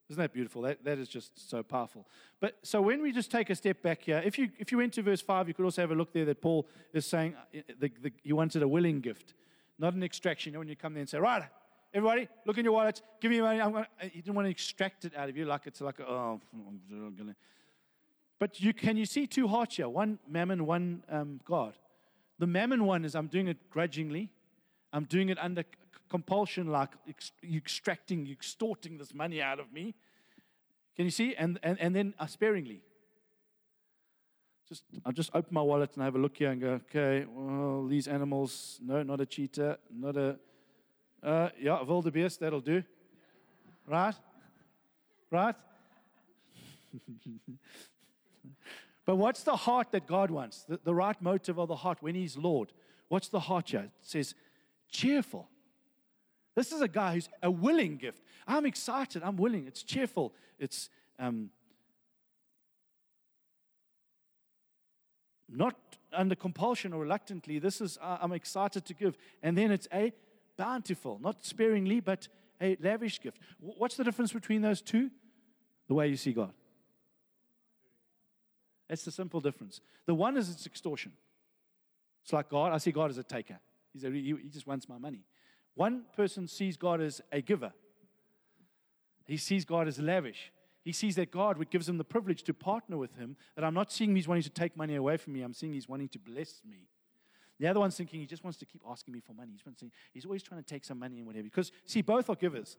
Isn't that beautiful? That, that is just so powerful. But so when we just take a step back here, if you, if you went to verse 5, you could also have a look there that Paul is saying uh, the, the, he wanted a willing gift, not an extraction. You know, when you come there and say, right, everybody, look in your wallets, give me money. I'm gonna, he didn't want to extract it out of you like it's like, oh, I'm to. But you, can you see two hearts here? One mammon, one um, God. The mammon one is I'm doing it grudgingly. I'm doing it under compulsion, like ex- extracting, extorting this money out of me. Can you see? And, and, and then uh, sparingly. Just, I'll just open my wallet and have a look here and go, okay, well, these animals, no, not a cheetah, not a, uh, yeah, wildebeest, that'll do. Right? Right? But what's the heart that God wants? The, the right motive of the heart when He's Lord. What's the heart here? It says, cheerful. This is a guy who's a willing gift. I'm excited. I'm willing. It's cheerful. It's um, not under compulsion or reluctantly. This is, uh, I'm excited to give. And then it's a bountiful, not sparingly, but a lavish gift. What's the difference between those two? The way you see God. That's the simple difference. The one is it's extortion. It's like God, I see God as a taker. He's a, he, he just wants my money. One person sees God as a giver, he sees God as lavish. He sees that God gives him the privilege to partner with him, that I'm not seeing he's wanting to take money away from me, I'm seeing he's wanting to bless me. The other one's thinking he just wants to keep asking me for money. He's, he's always trying to take some money and whatever. Because, see, both are givers.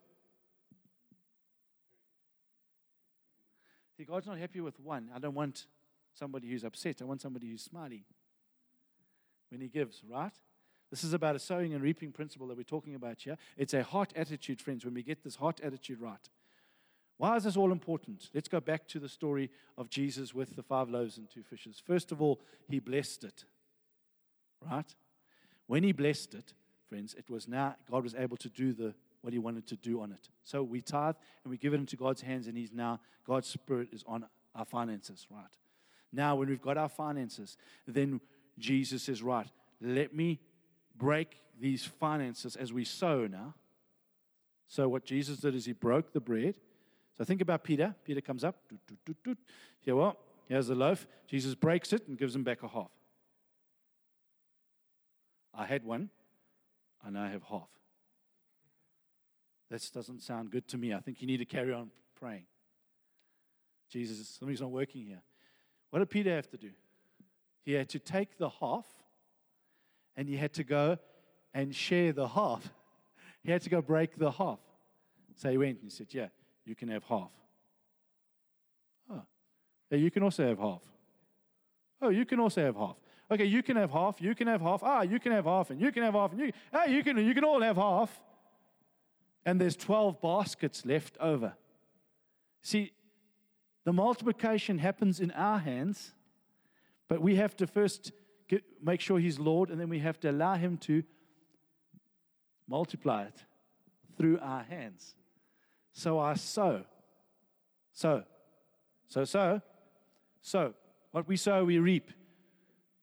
See, God's not happy with one. I don't want somebody who's upset. I want somebody who's smiling when he gives, right? This is about a sowing and reaping principle that we're talking about here. It's a heart attitude, friends, when we get this heart attitude right. Why is this all important? Let's go back to the story of Jesus with the five loaves and two fishes. First of all, he blessed it, right? When he blessed it, friends, it was now God was able to do the what he wanted to do on it. So we tithe and we give it into God's hands, and he's now God's spirit is on our finances, right? Now, when we've got our finances, then Jesus says, Right, let me break these finances as we sow now. So, what Jesus did is he broke the bread. So, think about Peter. Peter comes up. Doot, doot, doot, doot. Here, well, here's the loaf. Jesus breaks it and gives him back a half. I had one, and I have half. This doesn't sound good to me. I think you need to carry on praying. Jesus, something's not working here. What did Peter have to do? He had to take the half and he had to go and share the half. He had to go break the half. So he went and said, Yeah, you can have half. Oh, you can also have half. Oh, you can also have half. Okay, you can have half, you can have half. Ah, you can have half, and you can have half, and you, ah, you, can, you can all have half. And there's 12 baskets left over. See, the multiplication happens in our hands, but we have to first get, make sure He's Lord, and then we have to allow Him to multiply it through our hands. So I sow. So, so, so, so. What we sow, we reap.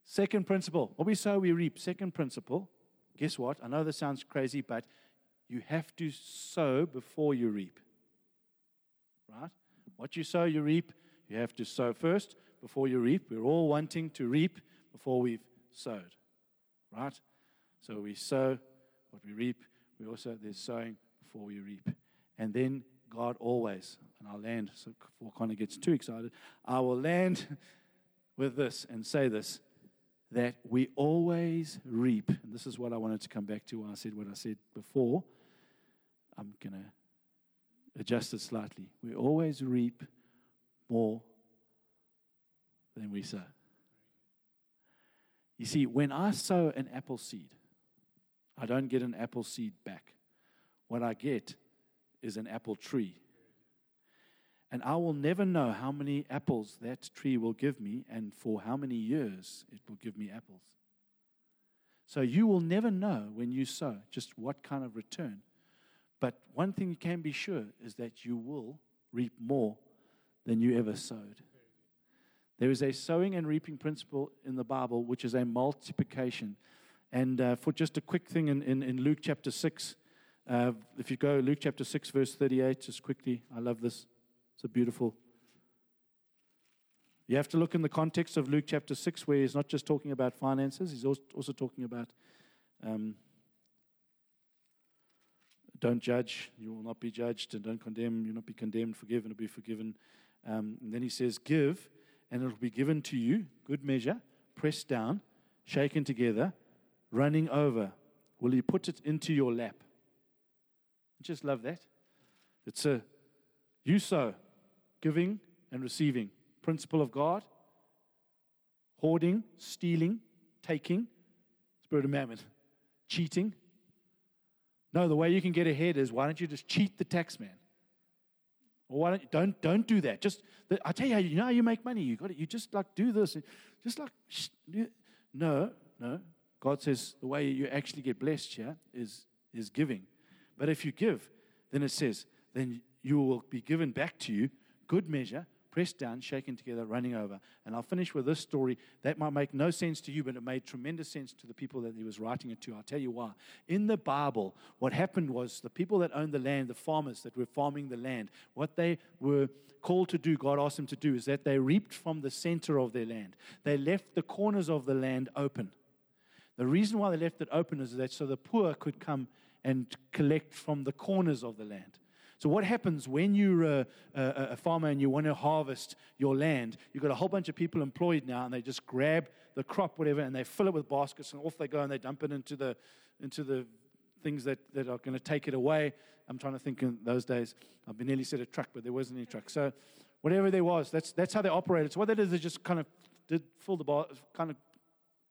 Second principle. What we sow, we reap. Second principle. Guess what? I know this sounds crazy, but you have to sow before you reap. Right? What you sow, you reap. You have to sow first before you reap. We're all wanting to reap before we've sowed, right? So we sow what we reap. We also, there's sowing before we reap. And then God always, and I'll land so before Connor gets too excited, I will land with this and say this that we always reap. And this is what I wanted to come back to when I said what I said before. I'm going to adjusted slightly. We always reap more than we sow. You see, when I sow an apple seed, I don't get an apple seed back. What I get is an apple tree. And I will never know how many apples that tree will give me and for how many years it will give me apples. So you will never know when you sow just what kind of return but one thing you can be sure is that you will reap more than you ever sowed. There is a sowing and reaping principle in the Bible, which is a multiplication. And uh, for just a quick thing in, in, in Luke chapter 6, uh, if you go Luke chapter 6, verse 38, just quickly, I love this. It's a beautiful. You have to look in the context of Luke chapter 6, where he's not just talking about finances, he's also talking about um, don't judge, you will not be judged, and don't condemn, you'll not be condemned, forgive, and will be forgiven. Um, and then he says, Give, and it'll be given to you, good measure, pressed down, shaken together, running over. Will he put it into your lap? Just love that. It's a you sow, giving and receiving. Principle of God, hoarding, stealing, taking, spirit of mammon, cheating, no, the way you can get ahead is why don't you just cheat the tax man? Or why don't you, don't don't do that? Just I tell you how you know how you make money. You got it. You just like do this. Just like no, no. God says the way you actually get blessed here is is giving. But if you give, then it says then you will be given back to you good measure, pressed down, shaken together, running over. And I'll finish with this story. That might make no sense to you, but it made tremendous sense to the people that he was writing it to. I'll tell you why. In the Bible, what happened was the people that owned the land, the farmers that were farming the land, what they were called to do, God asked them to do, is that they reaped from the center of their land. They left the corners of the land open. The reason why they left it open is that so the poor could come and collect from the corners of the land. So, what happens when you're a, a, a, farmer and you want to harvest your land? You've got a whole bunch of people employed now, and they just grab the crop, whatever, and they fill it with baskets, and off they go, and they dump it into the, into the things that, that are going to take it away. I'm trying to think in those days. I've been nearly said a truck, but there wasn't any truck. So, whatever there was, that's, that's how they operated. So, what they did is they just kind of did fill the bar, kind of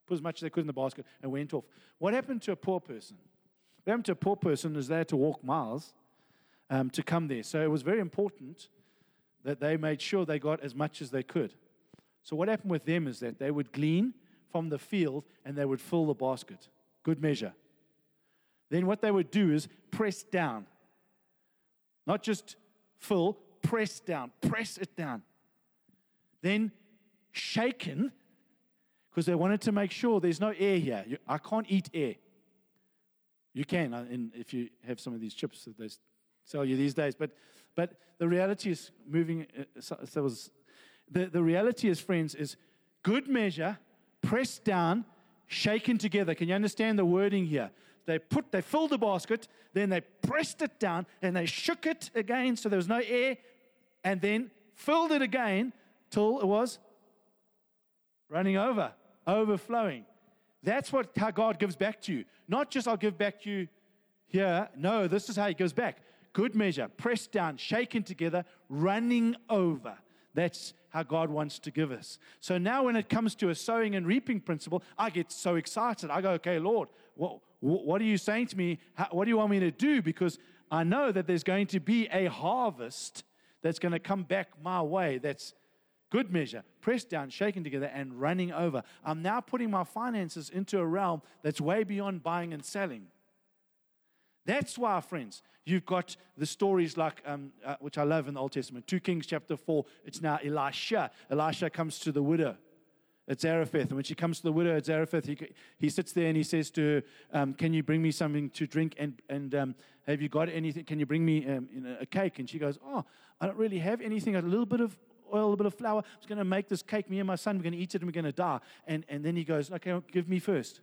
put as much as they could in the basket and went off. What happened to a poor person? What happened to a poor person is they had to walk miles um, to come there. So it was very important that they made sure they got as much as they could. So what happened with them is that they would glean from the field and they would fill the basket. Good measure. Then what they would do is press down. Not just fill, press down, press it down. Then shaken, because they wanted to make sure there's no air here. I can't eat air. You can, uh, if you have some of these chips, there's sell you these days. But, but the reality is moving. Uh, so, so was, the, the reality is, friends, is good measure, pressed down, shaken together. Can you understand the wording here? They put, they filled the basket, then they pressed it down, and they shook it again so there was no air, and then filled it again till it was running over, overflowing. That's what how God gives back to you. Not just I'll give back to you here. No, this is how He gives back good measure, pressed down, shaken together, running over. That's how God wants to give us. So now, when it comes to a sowing and reaping principle, I get so excited. I go, okay, Lord, what, what are you saying to me? What do you want me to do? Because I know that there's going to be a harvest that's going to come back my way. That's good measure, pressed down, shaken together, and running over. I'm now putting my finances into a realm that's way beyond buying and selling. That's why, friends, you've got the stories like, um, uh, which I love in the Old Testament, 2 Kings chapter 4. It's now Elisha. Elisha comes to the widow at Zarephath. And when she comes to the widow at Zarephath, he, he sits there and he says to her, um, Can you bring me something to drink? And, and um, have you got anything? Can you bring me um, you know, a cake? And she goes, Oh, I don't really have anything. A little bit of oil, a little bit of flour. I was going to make this cake. Me and my son, we're going to eat it and we're going to die. And, and then he goes, Okay, give me first.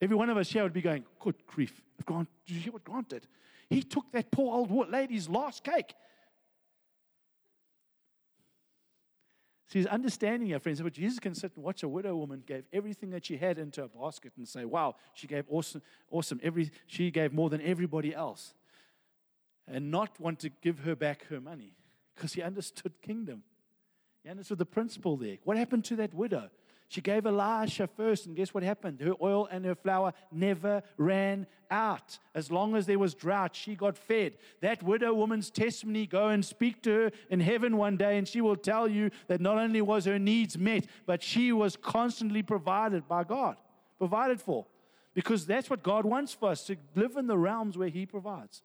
Every one of us here would be going, Good grief. Grant, did you hear what Grant did? He took that poor old lady's last cake. See, his understanding here, friends, but Jesus can sit and watch a widow woman gave everything that she had into a basket and say, Wow, she gave awesome, awesome. Every, she gave more than everybody else. And not want to give her back her money because he understood kingdom. He understood the principle there. What happened to that widow? She gave Elisha first, and guess what happened? Her oil and her flour never ran out. As long as there was drought, she got fed. That widow woman's testimony, go and speak to her in heaven one day, and she will tell you that not only was her needs met, but she was constantly provided by God, provided for. Because that's what God wants for us to live in the realms where He provides.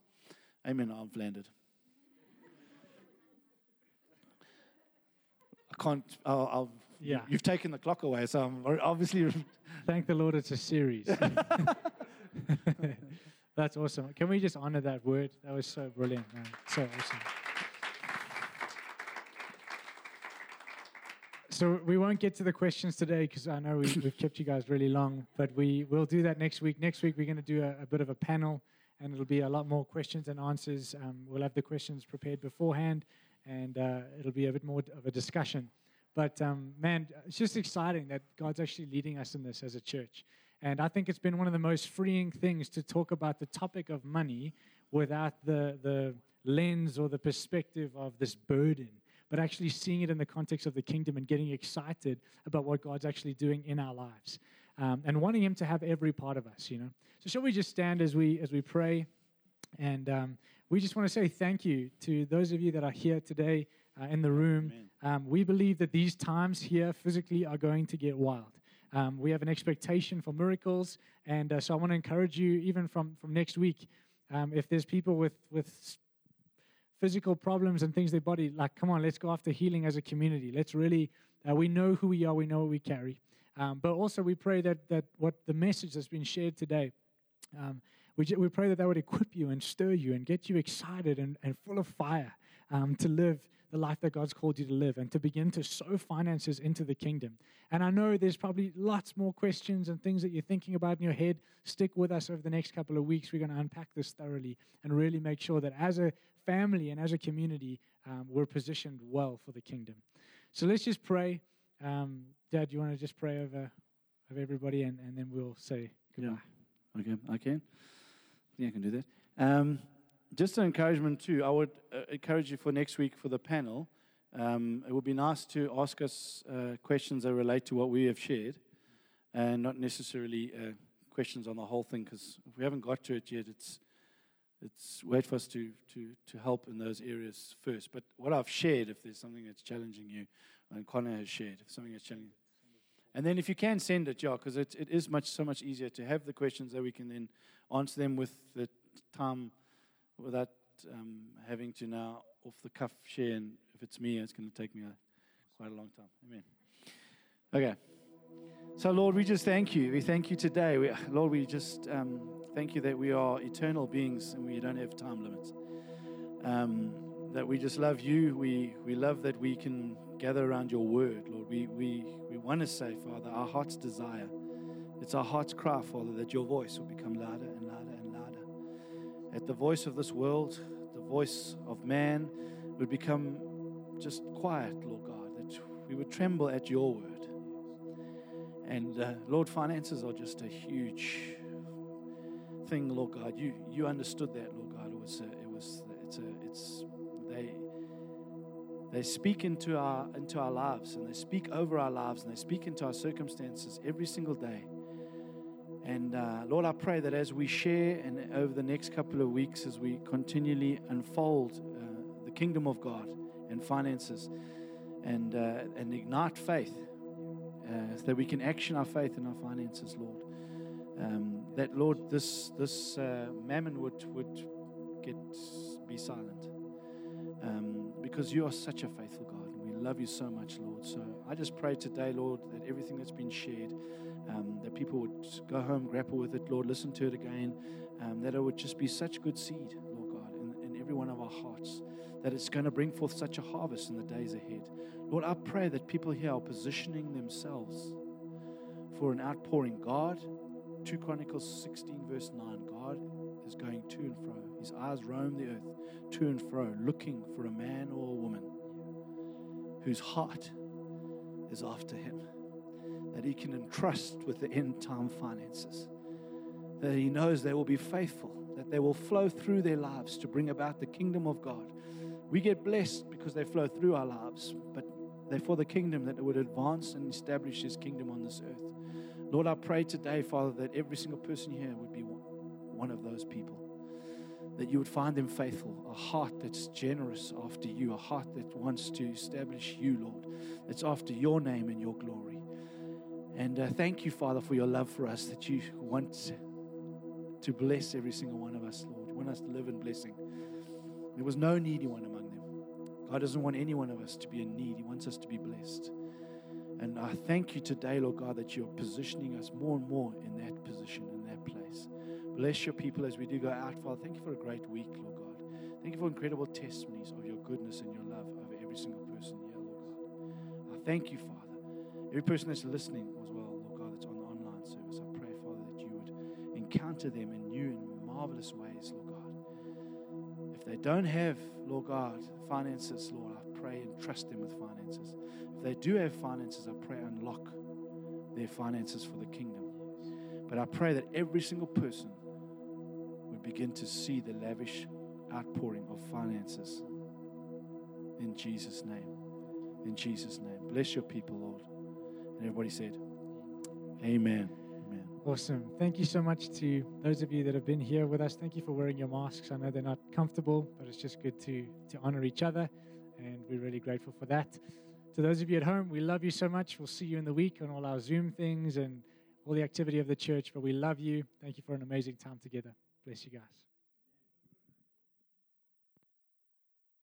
Amen. I'm landed. I can't. I'll, I'll, Yeah. You've taken the clock away, so I'm obviously. Thank the Lord it's a series. That's awesome. Can we just honor that word? That was so brilliant, man. So awesome. So we won't get to the questions today because I know we, we've kept you guys really long, but we will do that next week. Next week we're going to do a, a bit of a panel, and it'll be a lot more questions and answers. Um, we'll have the questions prepared beforehand, and uh, it'll be a bit more of a discussion. But um, man, it's just exciting that God's actually leading us in this as a church. And I think it's been one of the most freeing things to talk about the topic of money without the, the lens or the perspective of this burden, but actually seeing it in the context of the kingdom and getting excited about what God's actually doing in our lives um, and wanting Him to have every part of us, you know. So, shall we just stand as we, as we pray? And um, we just want to say thank you to those of you that are here today uh, in the room. Um, we believe that these times here physically are going to get wild. Um, we have an expectation for miracles, and uh, so I want to encourage you, even from, from next week, um, if there's people with, with physical problems and things in their body, like, come on, let's go after healing as a community. Let's really, uh, we know who we are, we know what we carry. Um, but also, we pray that, that what the message that's been shared today, um, we, we pray that that would equip you and stir you and get you excited and, and full of fire um, to live the life that God's called you to live and to begin to sow finances into the kingdom. And I know there's probably lots more questions and things that you're thinking about in your head. Stick with us over the next couple of weeks. We're going to unpack this thoroughly and really make sure that as a family and as a community, um, we're positioned well for the kingdom. So let's just pray. Um, Dad, you want to just pray over, over everybody and, and then we'll say goodbye. Okay, I can. Yeah, I can do that. Um, just an encouragement too. I would uh, encourage you for next week for the panel. Um, it would be nice to ask us uh, questions that relate to what we have shared, and not necessarily uh, questions on the whole thing. Because if we haven't got to it yet, it's it's wait for us to to to help in those areas first. But what I've shared, if there's something that's challenging you, and Connor has shared, if something that's challenging. And then if you can send it, yeah, because it, it is much so much easier to have the questions that we can then answer them with the time without um, having to now off the cuff share. And if it's me, it's going to take me a, quite a long time. Amen. Okay. So, Lord, we just thank you. We thank you today. We, Lord, we just um, thank you that we are eternal beings and we don't have time limits. Um, that we just love you. We, we love that we can gather around your word, Lord. We, we, we want to say, Father, our heart's desire. It's our heart's cry, Father, that your voice will become louder At the voice of this world, the voice of man would become just quiet, Lord God, that we would tremble at your word. And uh, Lord, finances are just a huge thing, Lord God. You you understood that, Lord God. It was a, it was it's a it's they they speak into our into our lives and they speak over our lives and they speak into our circumstances every single day. And uh, Lord, I pray that as we share and over the next couple of weeks, as we continually unfold uh, the kingdom of God and finances and, uh, and ignite faith, uh, so that we can action our faith in our finances, Lord. Um, that, Lord, this, this uh, mammon would, would get, be silent. Um, because you are such a faithful God. Love you so much, Lord. So I just pray today, Lord, that everything that's been shared, um, that people would go home, grapple with it, Lord, listen to it again, um, that it would just be such good seed, Lord God, in, in every one of our hearts, that it's going to bring forth such a harvest in the days ahead. Lord, I pray that people here are positioning themselves for an outpouring. God, 2 Chronicles 16, verse 9, God is going to and fro. His eyes roam the earth to and fro, looking for a man or a woman whose heart is after him, that he can entrust with the end time finances, that he knows they will be faithful, that they will flow through their lives to bring about the kingdom of God. We get blessed because they flow through our lives, but they're for the kingdom that it would advance and establish his kingdom on this earth. Lord, I pray today, Father, that every single person here would be one of those people. That you would find them faithful, a heart that's generous after you, a heart that wants to establish you, Lord, that's after your name and your glory. And uh, thank you, Father, for your love for us, that you want to bless every single one of us, Lord. You want us to live in blessing. There was no needy one among them God doesn't want any one of us to be in need, He wants us to be blessed. And I thank you today, Lord God, that you're positioning us more and more in that position. Bless your people as we do go out, Father. Thank you for a great week, Lord God. Thank you for incredible testimonies of your goodness and your love over every single person here, Lord God. I thank you, Father. Every person that's listening as well, Lord God, that's on the online service, I pray, Father, that you would encounter them in new and marvelous ways, Lord God. If they don't have, Lord God, finances, Lord, I pray and trust them with finances. If they do have finances, I pray unlock their finances for the kingdom. But I pray that every single person begin to see the lavish outpouring of finances. In Jesus' name. In Jesus' name. Bless your people, Lord. And everybody said, Amen. Amen. Awesome. Thank you so much to those of you that have been here with us. Thank you for wearing your masks. I know they're not comfortable, but it's just good to, to honor each other, and we're really grateful for that. To those of you at home, we love you so much. We'll see you in the week on all our Zoom things and all the activity of the church, but we love you. Thank you for an amazing time together. Bless you guys.